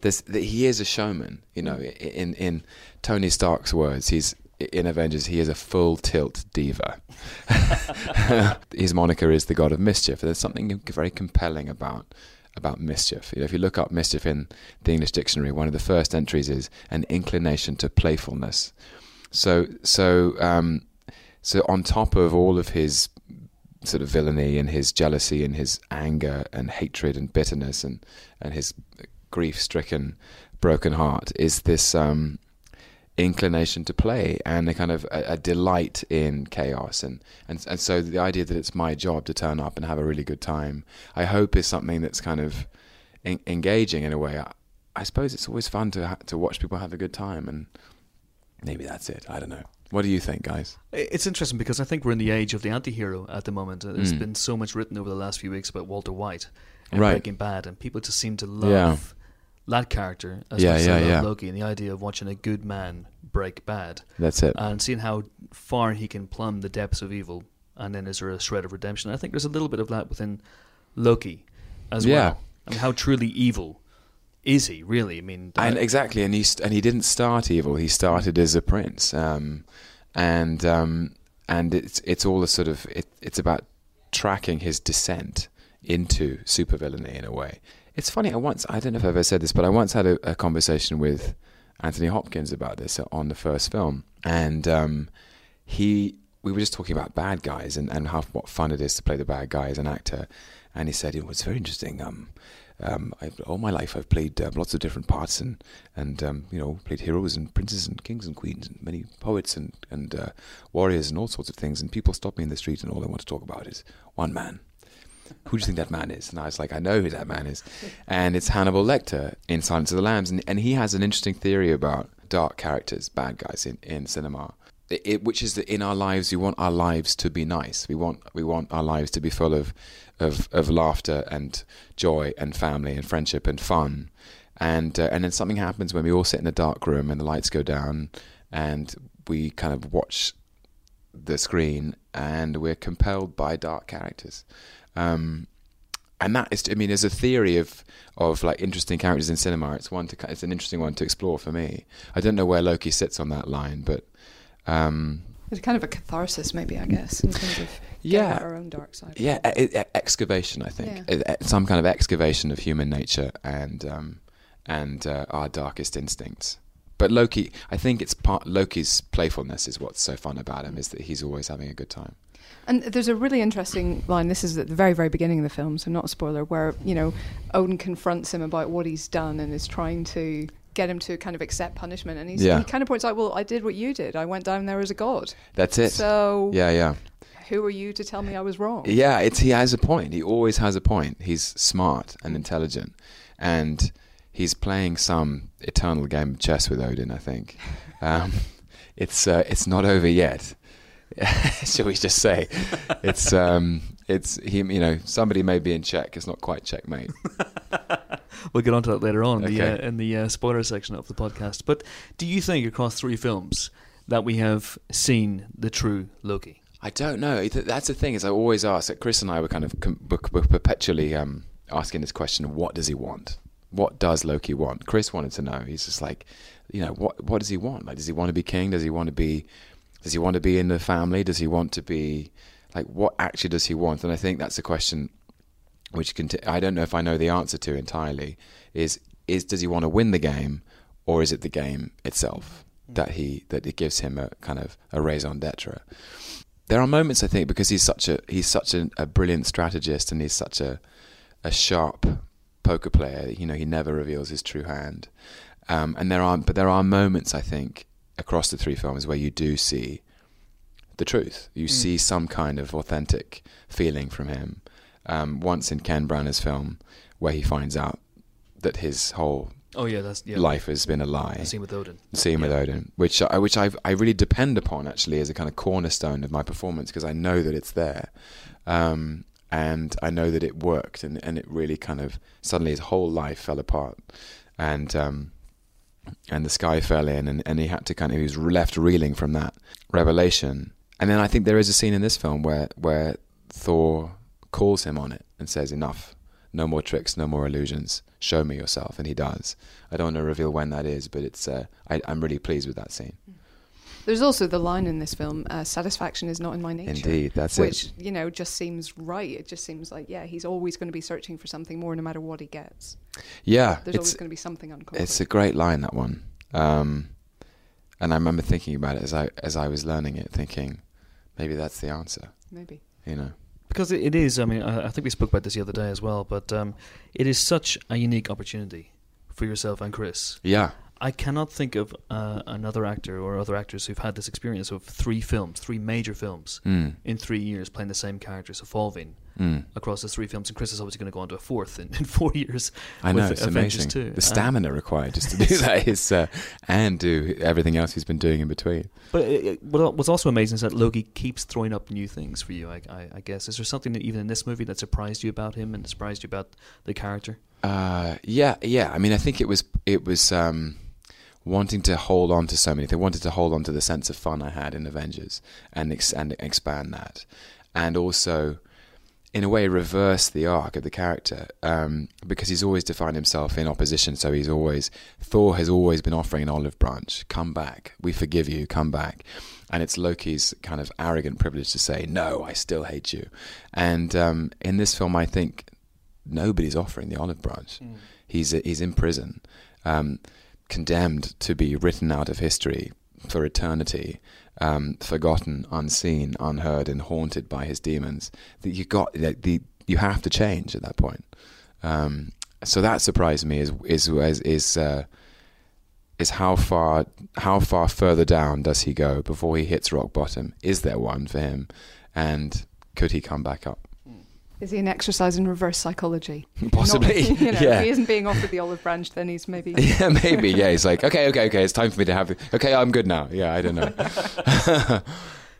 there's that he is a showman. You know, in in Tony Stark's words, he's in Avengers. He is a full tilt diva. [LAUGHS] His moniker is the god of mischief. There's something very compelling about about mischief. If you look up mischief in the English dictionary, one of the first entries is an inclination to playfulness. So so um, so on top of all of his sort of villainy and his jealousy and his anger and hatred and bitterness and and his grief stricken broken heart is this um inclination to play and a kind of a, a delight in chaos and, and and so the idea that it's my job to turn up and have a really good time i hope is something that's kind of en- engaging in a way I, I suppose it's always fun to ha- to watch people have a good time and maybe that's it i don't know what do you think guys It's interesting because I think we're in the age of the anti-hero at the moment. Uh, There's Mm. been so much written over the last few weeks about Walter White and Right. Breaking Bad, and people just seem to love Yeah. That character as Yeah, yeah, yeah. Loki, and the idea of watching a good man break bad that's it and seeing how far he can plumb the depths of evil, and then is there a shred of redemption? I think there's a little bit of that within Loki as Yeah. well. I mean, how truly evil is he really? I mean, and uh, exactly, and he st- and he didn't start evil. He started as a prince, um, and um, and it's it's all a sort of it, it's about tracking his descent into supervillainy in a way. It's funny. I once I don't know if I've ever said this, but I once had a, a conversation with Anthony Hopkins about this on the first film, and um, he we were just talking about bad guys and, and how what fun it is to play the bad guy as an actor, and he said it was very interesting. Um, um, I, all my life I've played um, lots of different parts and and um, you know played heroes and princes and kings and queens and many poets and and uh, warriors and all sorts of things. And people stop me in the street and all they want to talk about is one man. Who do you think that man is? And I was like, I know who that man is, and it's Hannibal Lecter in Silence of the Lambs, and and he has an interesting theory about dark characters, bad guys in in cinema. It, it, which is that in our lives we want our lives to be nice. We want we want our lives to be full of of, of laughter and joy and family and friendship and fun. And uh, and then something happens when we all sit in a dark room and the lights go down and we kind of watch the screen and we're compelled by dark characters. Um, and that is, I mean, as a theory of of like interesting characters in cinema, it's one to it's an interesting one to explore for me. I don't know where Loki sits on that line, but um, It's kind of a catharsis, maybe, I guess, in terms of Yeah. our own dark side. yeah, e- e- excavation. I think Yeah. E- some kind of excavation of human nature and um, and uh, our darkest instincts. But Loki, I think it's part Loki's playfulness is what's so fun about him is that he's always having a good time. And there's a really interesting line. This is at the very, very beginning of the film, so not a spoiler. Where you know Odin confronts him about what he's done and is trying to get him to kind of accept punishment. And he's, Yeah. he kind of points out, "Well, I did what you did. I went down there as a god. That's it. So yeah, yeah. who are you to tell me I was wrong?" Yeah, it's he has a point. He always has a point. He's smart and intelligent, and he's playing some eternal game of chess with Odin. I think [LAUGHS] um, it's uh, it's not over yet. [LAUGHS] Shall we just say it's um, it's he? You know, somebody may be in check. It's not quite checkmate. [LAUGHS] We'll get onto that later on in the, uh, in the uh, spoiler section of the podcast. But do you think across three films that we have seen the true Loki? I don't know. That's the thing is I always ask. That Chris and I were kind of com- were were perpetually um, asking this question: What does he want? What does Loki want? Chris wanted to know. He's just like, you know, what what does he want? Like, does he want to be king? Does he want to be? Does he want to be in the family? Does he want to be? Like, what actually does he want? And I think that's a question which can t- I don't know if I know the answer to entirely. Is is does he want to win the game, or is it the game itself that he that it gives him a kind of a raison d'être? there are moments I think because he's such a he's such a, a brilliant strategist and he's such a a sharp poker player. You know, he never reveals his true hand. Um, and there are but there are moments I think across the three films where you do see the truth. You see some kind of authentic feeling from him. Um, once in Ken Branagh's film, where he finds out that his whole Oh yeah, that's yeah. life has been a lie The scene with Odin. scene with Odin, which I, which I I really depend upon actually as a kind of cornerstone of my performance because I know that it's there, um, and I know that it worked, and, and it really kind of suddenly his whole life fell apart, and um, and the sky fell in, and, and he had to kind of he was left reeling from that revelation, and then I think there is a scene in this film where where Thor calls him on it and says enough, no more tricks, no more illusions. Show me yourself, and he does. I don't want to reveal when that is, but it's. Uh, I, I'm really pleased with that scene. There's also the line in this film, uh, "Satisfaction is not in my nature." Indeed, that's which it. you know just seems right. It just seems like yeah, he's always going to be searching for something more, no matter what he gets. Yeah, There's it's always going to be something uncovered. it's a great line that one. Um, and I remember thinking about it as I as I was learning it, thinking maybe that's the answer. Maybe. You know. Because it, it is. I mean, I, I think we spoke about this the other day as well. But um, it is such a unique opportunity for yourself and Chris. Yeah. I cannot think of uh, another actor or other actors who've had this experience of three films, three major films, Mm. in three years playing the same characters, evolving Mm. across the three films. And Chris is obviously going to go on to a fourth in, [LAUGHS] in four years. I know it's Avengers amazing. 2. The Um, stamina required just to do [LAUGHS] that is, uh, and do everything else he's been doing in between. But it, it- what's also amazing is that Loki keeps throwing up new things for you. I, I, I guess is there something that even in this movie that surprised you about him and surprised you about the character? Uh, yeah, yeah. I mean, I think it was it was um, wanting to hold on to so many. They wanted to hold on to the sense of fun I had in Avengers and ex- and expand that, and also, in a way, reverse the arc of the character um, because he's always defined himself in opposition. So he's always Thor has always been offering an olive branch. Come back, we forgive you. Come back. And it's Loki's kind of arrogant privilege to say, "No, I still hate you." And um, in this film, I think nobody's offering the olive branch. He's he's in prison, um, condemned to be written out of history for eternity, um, forgotten, unseen, unheard, and haunted by his demons. That you got the you have to change at that point. Um, so that surprised me is is is is, uh, is how far how far further down does he go before he hits rock bottom? Is there one for him, and could he come back up? Is he an exercise in reverse psychology? [LAUGHS] Possibly, Not- [LAUGHS] you know, yeah. If he isn't being offered the olive branch, then he's maybe. [LAUGHS] Yeah, maybe. Yeah, he's like, okay, okay, okay. It's time for me to have. Okay, I'm good now. Yeah, I don't know.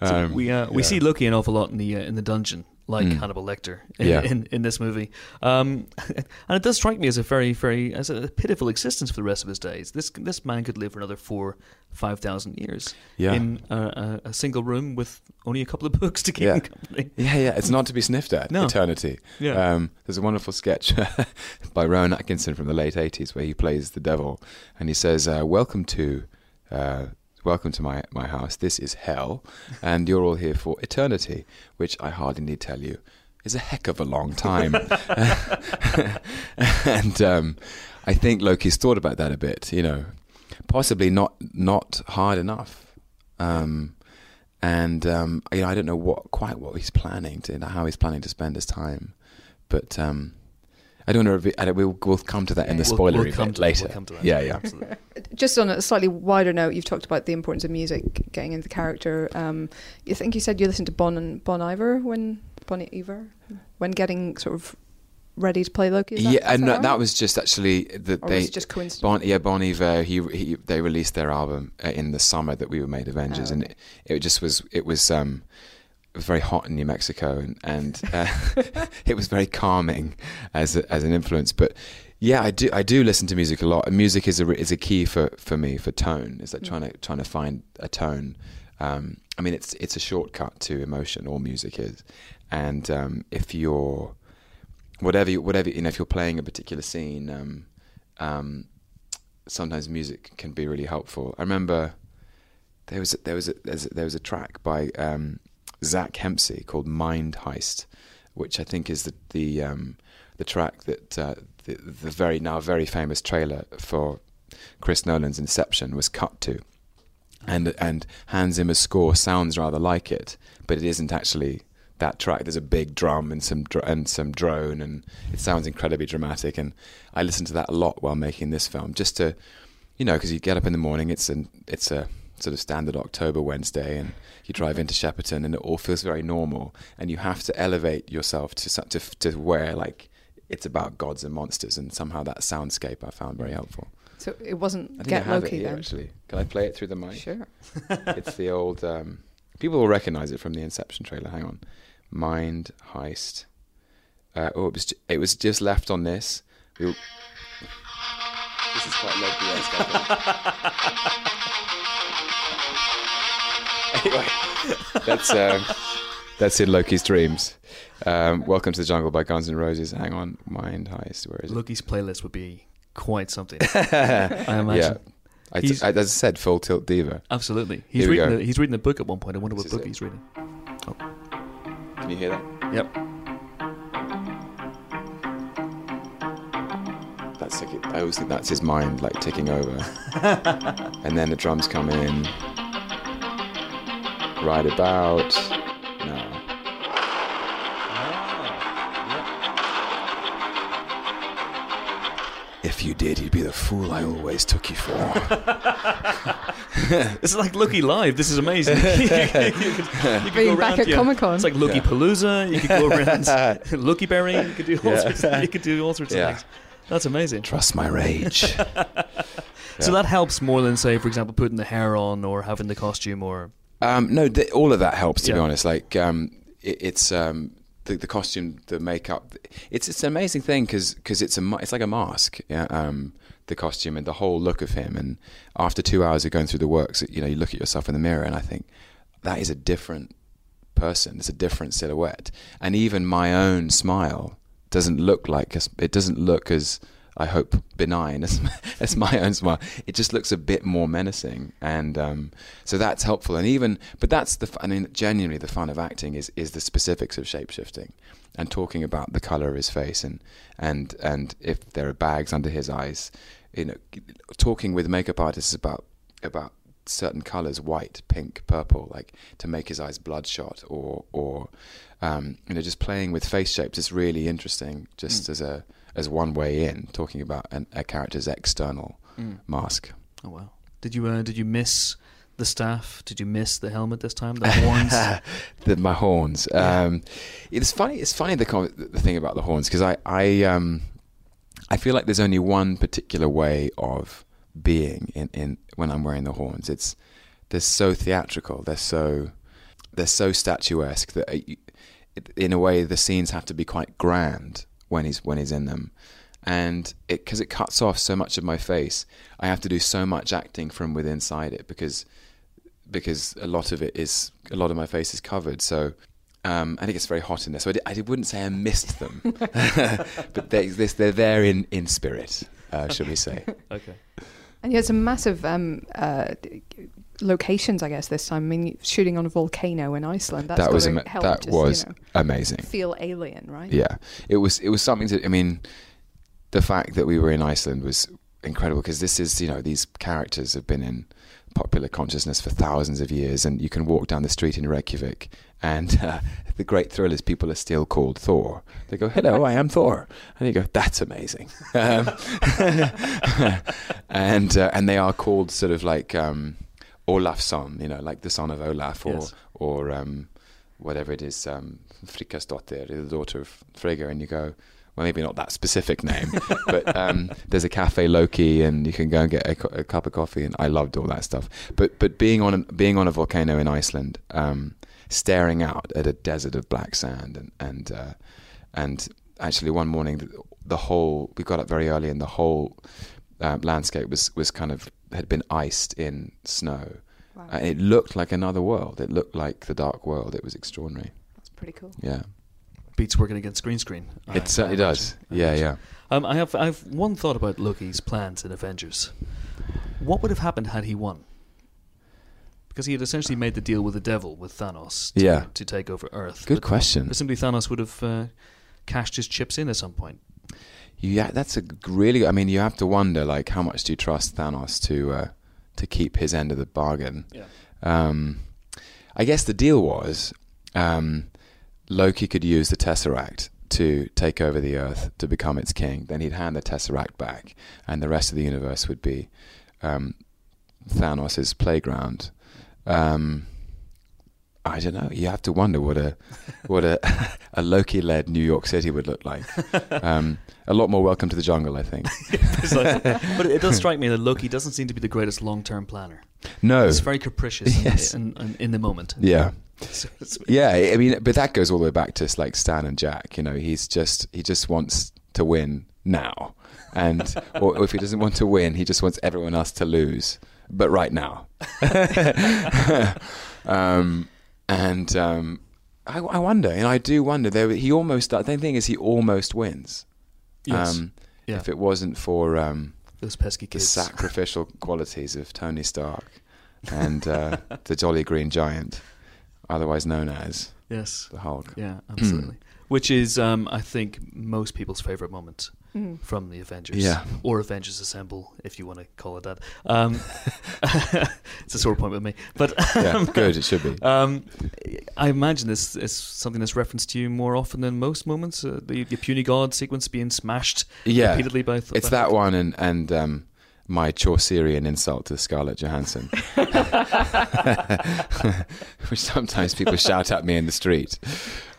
So Um, we uh, we yeah. see Loki an awful lot in the uh, in the dungeon, like Mm. Hannibal Lecter in, Yeah. in, in this movie, um, [LAUGHS] and it does strike me as a very very as a pitiful existence for the rest of his days. This this man could live for another four five thousand years Yeah. in a, a, single room with only a couple of [LAUGHS] books to keep Yeah. him company. Yeah, yeah. It's not to be sniffed at. No. Eternity. Yeah. Um, there's a wonderful sketch [LAUGHS] by Rowan Atkinson from the late '80s where he plays the devil, and he says, uh, "Welcome to." Uh, Welcome to my, my house. This is hell, and you're all here for eternity, which I hardly need tell you is a heck of a long time. [LAUGHS] and um, I think Loki's thought about that a bit. You know, possibly not not hard enough. Um, and um, you know, I don't know what quite what he's planning to how he's planning to spend his time, but um, I don't know. If it, I we'll, we'll come to that in the We'll- spoilery we'll come bit to that, later. we'll come to that. Yeah, yeah. Absolutely. Just on a slightly wider note, you've talked about the importance of music getting into the character. Um, you think you said you listened to Bon and Bon Iver when Bon Iver when getting sort of ready to play Loki. Is that, yeah, is and that, that, right? that was just actually that Or they was it just coincidence? Bon, yeah, Bon Iver. He, he they released their album uh, in the summer that we were made Avengers, Oh, and it, it just was it was um it was very hot in New Mexico, and and uh, [LAUGHS] it was very calming as a, as an influence. But yeah, I do I do listen to music a lot, and music is a is a key for, for me for tone. Is like Mm. trying to trying to find a tone. Um, I mean, it's it's a shortcut to emotion. All music is, and um, if you're whatever you, whatever you know, if you're playing a particular scene, um, um, sometimes music can be really helpful. I remember there was a, there was a, there's a, there was a track by um, Zack Hemsey called Mind Heist, which I think is the the um, the track that uh, the, the very now very famous trailer for Chris Nolan's Inception was cut to, and and Hans Zimmer's score sounds rather like it, but it isn't actually that track. There's a big drum and some dr- and some drone, and it sounds incredibly dramatic. And I listened to that a lot while making this film, just to, you know, because you get up in the morning. It's an it's a sort of standard October Wednesday, and you drive into Shepperton, and it all feels very normal. And you have to elevate yourself to to to where like it's about gods and monsters, and somehow that soundscape I found very helpful. So it wasn't I Get I have Loki it here then. actually. Can I play it through the mic? Sure. [LAUGHS] it's the old. Um, people will recognize it from the Inception trailer. Hang on, Mind Heist. Uh, oh, it was ju- it was just left on this. We'll, this is quite Loki-esque, I think. anyway, [LAUGHS] [LAUGHS] that's um, That's in Loki's dreams. Um, Welcome to the Jungle by Guns N' Roses. Hang on, Mind Heist. Where is it? Loki's playlist would be quite something. [LAUGHS] I imagine. yeah. I, as I said, full tilt diva. Absolutely. He's Here we reading. go. A, he's reading a book at one point. I wonder what This is book it. he's reading. Can you hear that? Yep. That's like I always think that's his mind like ticking over, [LAUGHS] and then the drums come in. Right about now. Ah, if you did, you'd be the fool I always took you for. [LAUGHS] This is like Loki live. This is amazing. [LAUGHS] you could, you could go [LAUGHS] back around, at yeah. Comic-Con. It's like Loki Yeah. Palooza. You could go around Loki Berry. You could do all Yeah. sorts. Of, you could do all sorts Yeah. of things. That's amazing. Trust my rage. So that helps more than say, for example, putting the hair on or having the costume or Um, no, th- all of that helps. To be honest, like um, it, it's um, the, the costume, the makeup. It's it's an amazing thing because cause it's a it's like a mask. Yeah, um, the costume and the whole look of him. And after two hours of going through the works, you know, you look at yourself in the mirror, and I think that is a different person. It's a different silhouette, and even my own smile doesn't look like it doesn't look as I hope benign as [LAUGHS] as my own smile. It just looks a bit more menacing, and um, so that's helpful. And even, but that's the. I mean, genuinely, the fun of acting is is the specifics of shapeshifting, and talking about the color of his face, and and and if there are bags under his eyes, you know, talking with makeup artists about about certain colors white pink purple like to make his eyes bloodshot or or um, you know just playing with face shapes is really interesting just as a as one way in talking about an, a character's external mask oh wow. Did you uh, did you miss the staff? Did you miss the helmet this time? The horns. [LAUGHS] the, my horns um, it's funny it's funny the com- the thing about the horns because I I um I feel like there's only one particular way of being in, in when I'm wearing the horns. It's they're so theatrical. They're so they're so statuesque that uh, it- in a way the scenes have to be quite grand when he's when he's in them. And it because it cuts off so much of my face, I have to do so much acting from within inside it because because a lot of it is a lot of my face is covered. So um, and it gets very hot in there. So I, di- I wouldn't say I missed them, [LAUGHS] [LAUGHS] but they, this, they're there in in spirit, uh, should we say? [LAUGHS] okay. And you had a massive um, uh, d- locations, I guess, this time. I mean, shooting on a volcano in Iceland. That's that was ama- that just, was you know, amazing. feel alien, right? Yeah, it was it was something to. I mean, the fact that we were in Iceland was incredible because this is you know these characters have been in popular consciousness for thousands of years, and you can walk down the street in Reykjavik, and uh, [LAUGHS] the great thrill is people are still called Thor. They go, "Hello, I am Thor," and you go, "That's amazing," [LAUGHS] um, [LAUGHS] and uh, and they are called sort of like um, Olafsson, you know, like the son of Olaf, or Yes. or um, whatever it is, um, Frikasdottir, the daughter of Frigga, and you go, well, maybe not that specific name, [LAUGHS] but um, there's a cafe Loki, and you can go and get a, a cup of coffee, and I loved all that stuff. But but being on a, being on a volcano in Iceland, um, staring out at a desert of black sand, and and uh, and actually one morning, the, the whole we got up very early, and the whole uh, landscape was was kind of had been iced in snow. Wow. Uh, it looked like another world. It looked like the dark world. It was extraordinary. That's pretty cool. Yeah, Beats working against green screen. I- it certainly I does. I Yeah, imagine. yeah. Um, I have I have one thought about Loki's plans in Avengers. What would have happened had he won? Because he had essentially made the deal with the devil, with Thanos, to, Yeah. to take over Earth. Good But question. Presumably, Thanos would have uh, cashed his chips in at some point. Yeah, that's a really. I mean, you have to wonder, like, how much do you trust Thanos to uh, to keep his end of the bargain? Yeah. Um, I guess the deal was um, Loki could use the Tesseract to take over the Earth to become its king. Then he'd hand the Tesseract back, and the rest of the universe would be um, Thanos' playground. Um, I don't know. You have to wonder what a what a [LAUGHS] a Loki-led New York City would look like. Um, a lot more welcome to the jungle, I think. [LAUGHS] But it does [LAUGHS] strike me that Loki doesn't seem to be the greatest long-term planner. No. He's very capricious in, Yes. in, in, in the moment. Yeah. So Yeah, I mean, but that goes all the way back to like Stan and Jack. You know, he's just he just wants to win now, and or if he doesn't want to win, he just wants everyone else to lose, but right now. um, and um, I, I wonder, and I do wonder. There, he almost. The thing is, he almost wins. Yes. Um, yeah. If it wasn't for um, Those pesky kids, the sacrificial [LAUGHS] qualities of Tony Stark and uh, the [LAUGHS] Jolly Green Giant, otherwise known as Yes. the Hulk. Yeah, absolutely. [CLEARS THROAT] Which is, um, I think, most people's favorite moment Mm. from the Avengers. Yeah. Or Avengers Assemble, if you want to call it that. Um, [LAUGHS] [LAUGHS] it's a sore point with me. But Yeah, good. It should be. um, I imagine this is something that's referenced to you more often than most moments. Uh, the, the puny god sequence being smashed Yeah, repeatedly by. th- it's by that one and and um, my Chaucerian insult to Scarlett Johansson, [LAUGHS] which sometimes people shout at me in the street.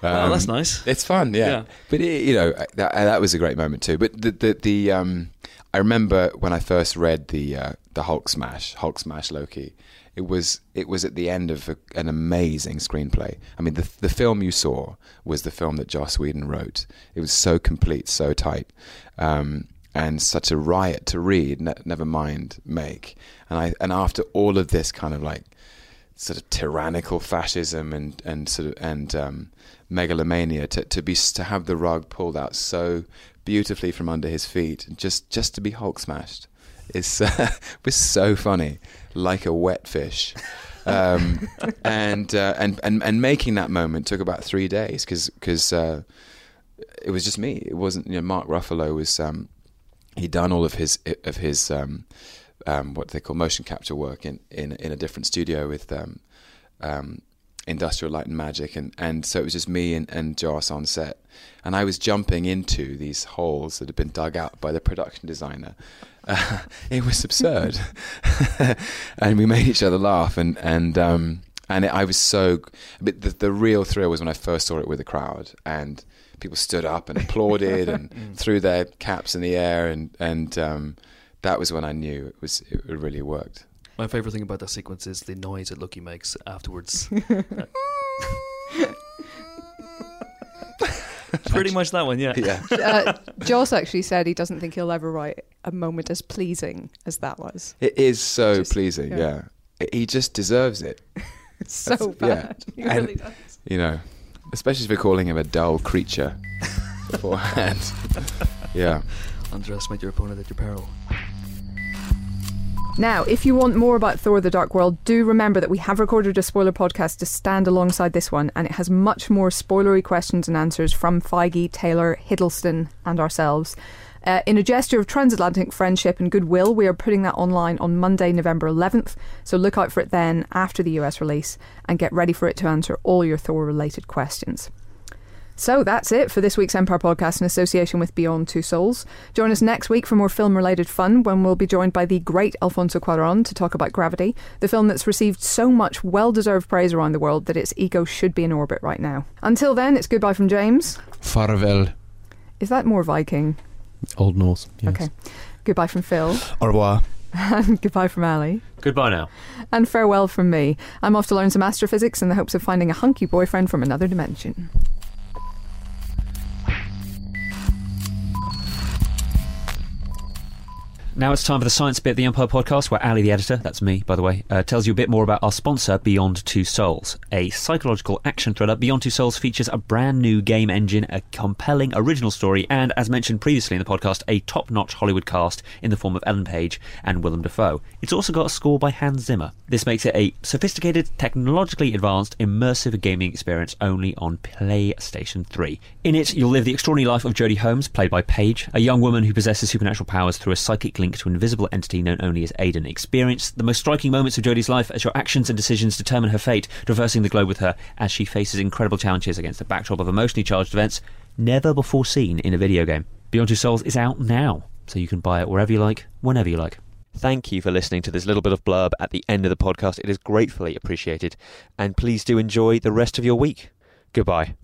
Oh, that's Um, nice. It's fun, yeah. Yeah. But it, you know that that was a great moment too. But the the, the um, I remember when I first read the uh, the Hulk smash, Hulk smash Loki. It was it was at the end of a, an amazing screenplay. I mean, the the film you saw was the film that Joss Whedon wrote. It was so complete, so tight, um, and such a riot to read. Ne- never mind make. And I and after all of this kind of like sort of tyrannical fascism and and sort of and um, megalomania to to be to have the rug pulled out so beautifully from under his feet just just to be Hulk smashed is uh, [LAUGHS] was so funny like a wet fish um, [LAUGHS] and, uh, and and and making that moment took about three days because uh, it was just me it wasn't you know Mark Ruffalo was um, he'd done all of his of his um, um, what they call motion capture work in, in in a different studio with um, um, Industrial Light and Magic, and, and so it was just me and, and Joss on set, and I was jumping into these holes that had been dug out by the production designer. Uh, [LAUGHS] it was absurd, [LAUGHS] and we made each other laugh, and and um, and it, I was so. But the, the real thrill was when I first saw it with the crowd, and people stood up and applauded and [LAUGHS] threw their caps in the air, and and um, that was when I knew it was it really worked. My favorite thing about that sequence is the noise that Loki makes afterwards. [LAUGHS] [LAUGHS] Pretty much that one, yeah. Yeah. uh, Joss actually said he doesn't think he'll ever write a moment as pleasing as that was. It is so Just- pleasing, yeah. yeah. He just deserves it, It's so That's- yeah. bad. He And- really does. you know. Especially for calling him a dull creature [LAUGHS] beforehand. yeah. Underestimate your opponent at your peril. Now, if you want more about Thor the Dark World, do remember that we have recorded a spoiler podcast to stand alongside this one, and it has much more spoilery questions and answers from Feige, Taylor, Hiddleston, and ourselves. Uh, in a gesture of transatlantic friendship and goodwill, we are putting that online on Monday, November 11th, so look out for it then after the US release and get ready for it to answer all your Thor related questions. So that's it for this week's Empire podcast in association with Beyond Two Souls. Join us next week for more film related fun when we'll be joined by the great Alfonso Cuaron to talk about Gravity, the film that's received so much well deserved praise around the world that its ego should be in orbit right now. Until then, it's goodbye from James. Farvel. Is that more Viking? Old Norse. Yes. Okay. Goodbye from Phil. Au revoir. and [LAUGHS] goodbye from Ali. Goodbye now. And farewell from me. I'm off to learn some astrophysics in the hopes of finding a hunky boyfriend from another dimension. Now it's time for the science bit of the Empire podcast, where Ali, the editor, that's me, by the way, uh, tells you a bit more about our sponsor, Beyond Two Souls. A psychological action thriller, Beyond Two Souls features a brand new game engine, a compelling original story, and, as mentioned previously in the podcast, a top notch Hollywood cast in the form of Ellen Page and Willem Dafoe. It's also got a score by Hans Zimmer. This makes it a sophisticated, technologically advanced, immersive gaming experience only on PlayStation 3. In it, you'll live the extraordinary life of Jodie Holmes, played by Page, a young woman who possesses supernatural powers through a psychic link to an invisible entity known only as Aiden. Experience the most striking moments of Jodie's life as your actions and decisions determine her fate, traversing the globe with her as she faces incredible challenges against the backdrop of emotionally charged events never before seen in a video game. Beyond Two Souls is out now, so you can buy it wherever you like, whenever you like. Thank you for listening to this little bit of blurb at the end of the podcast. It is gratefully appreciated. And please do enjoy the rest of your week. Goodbye.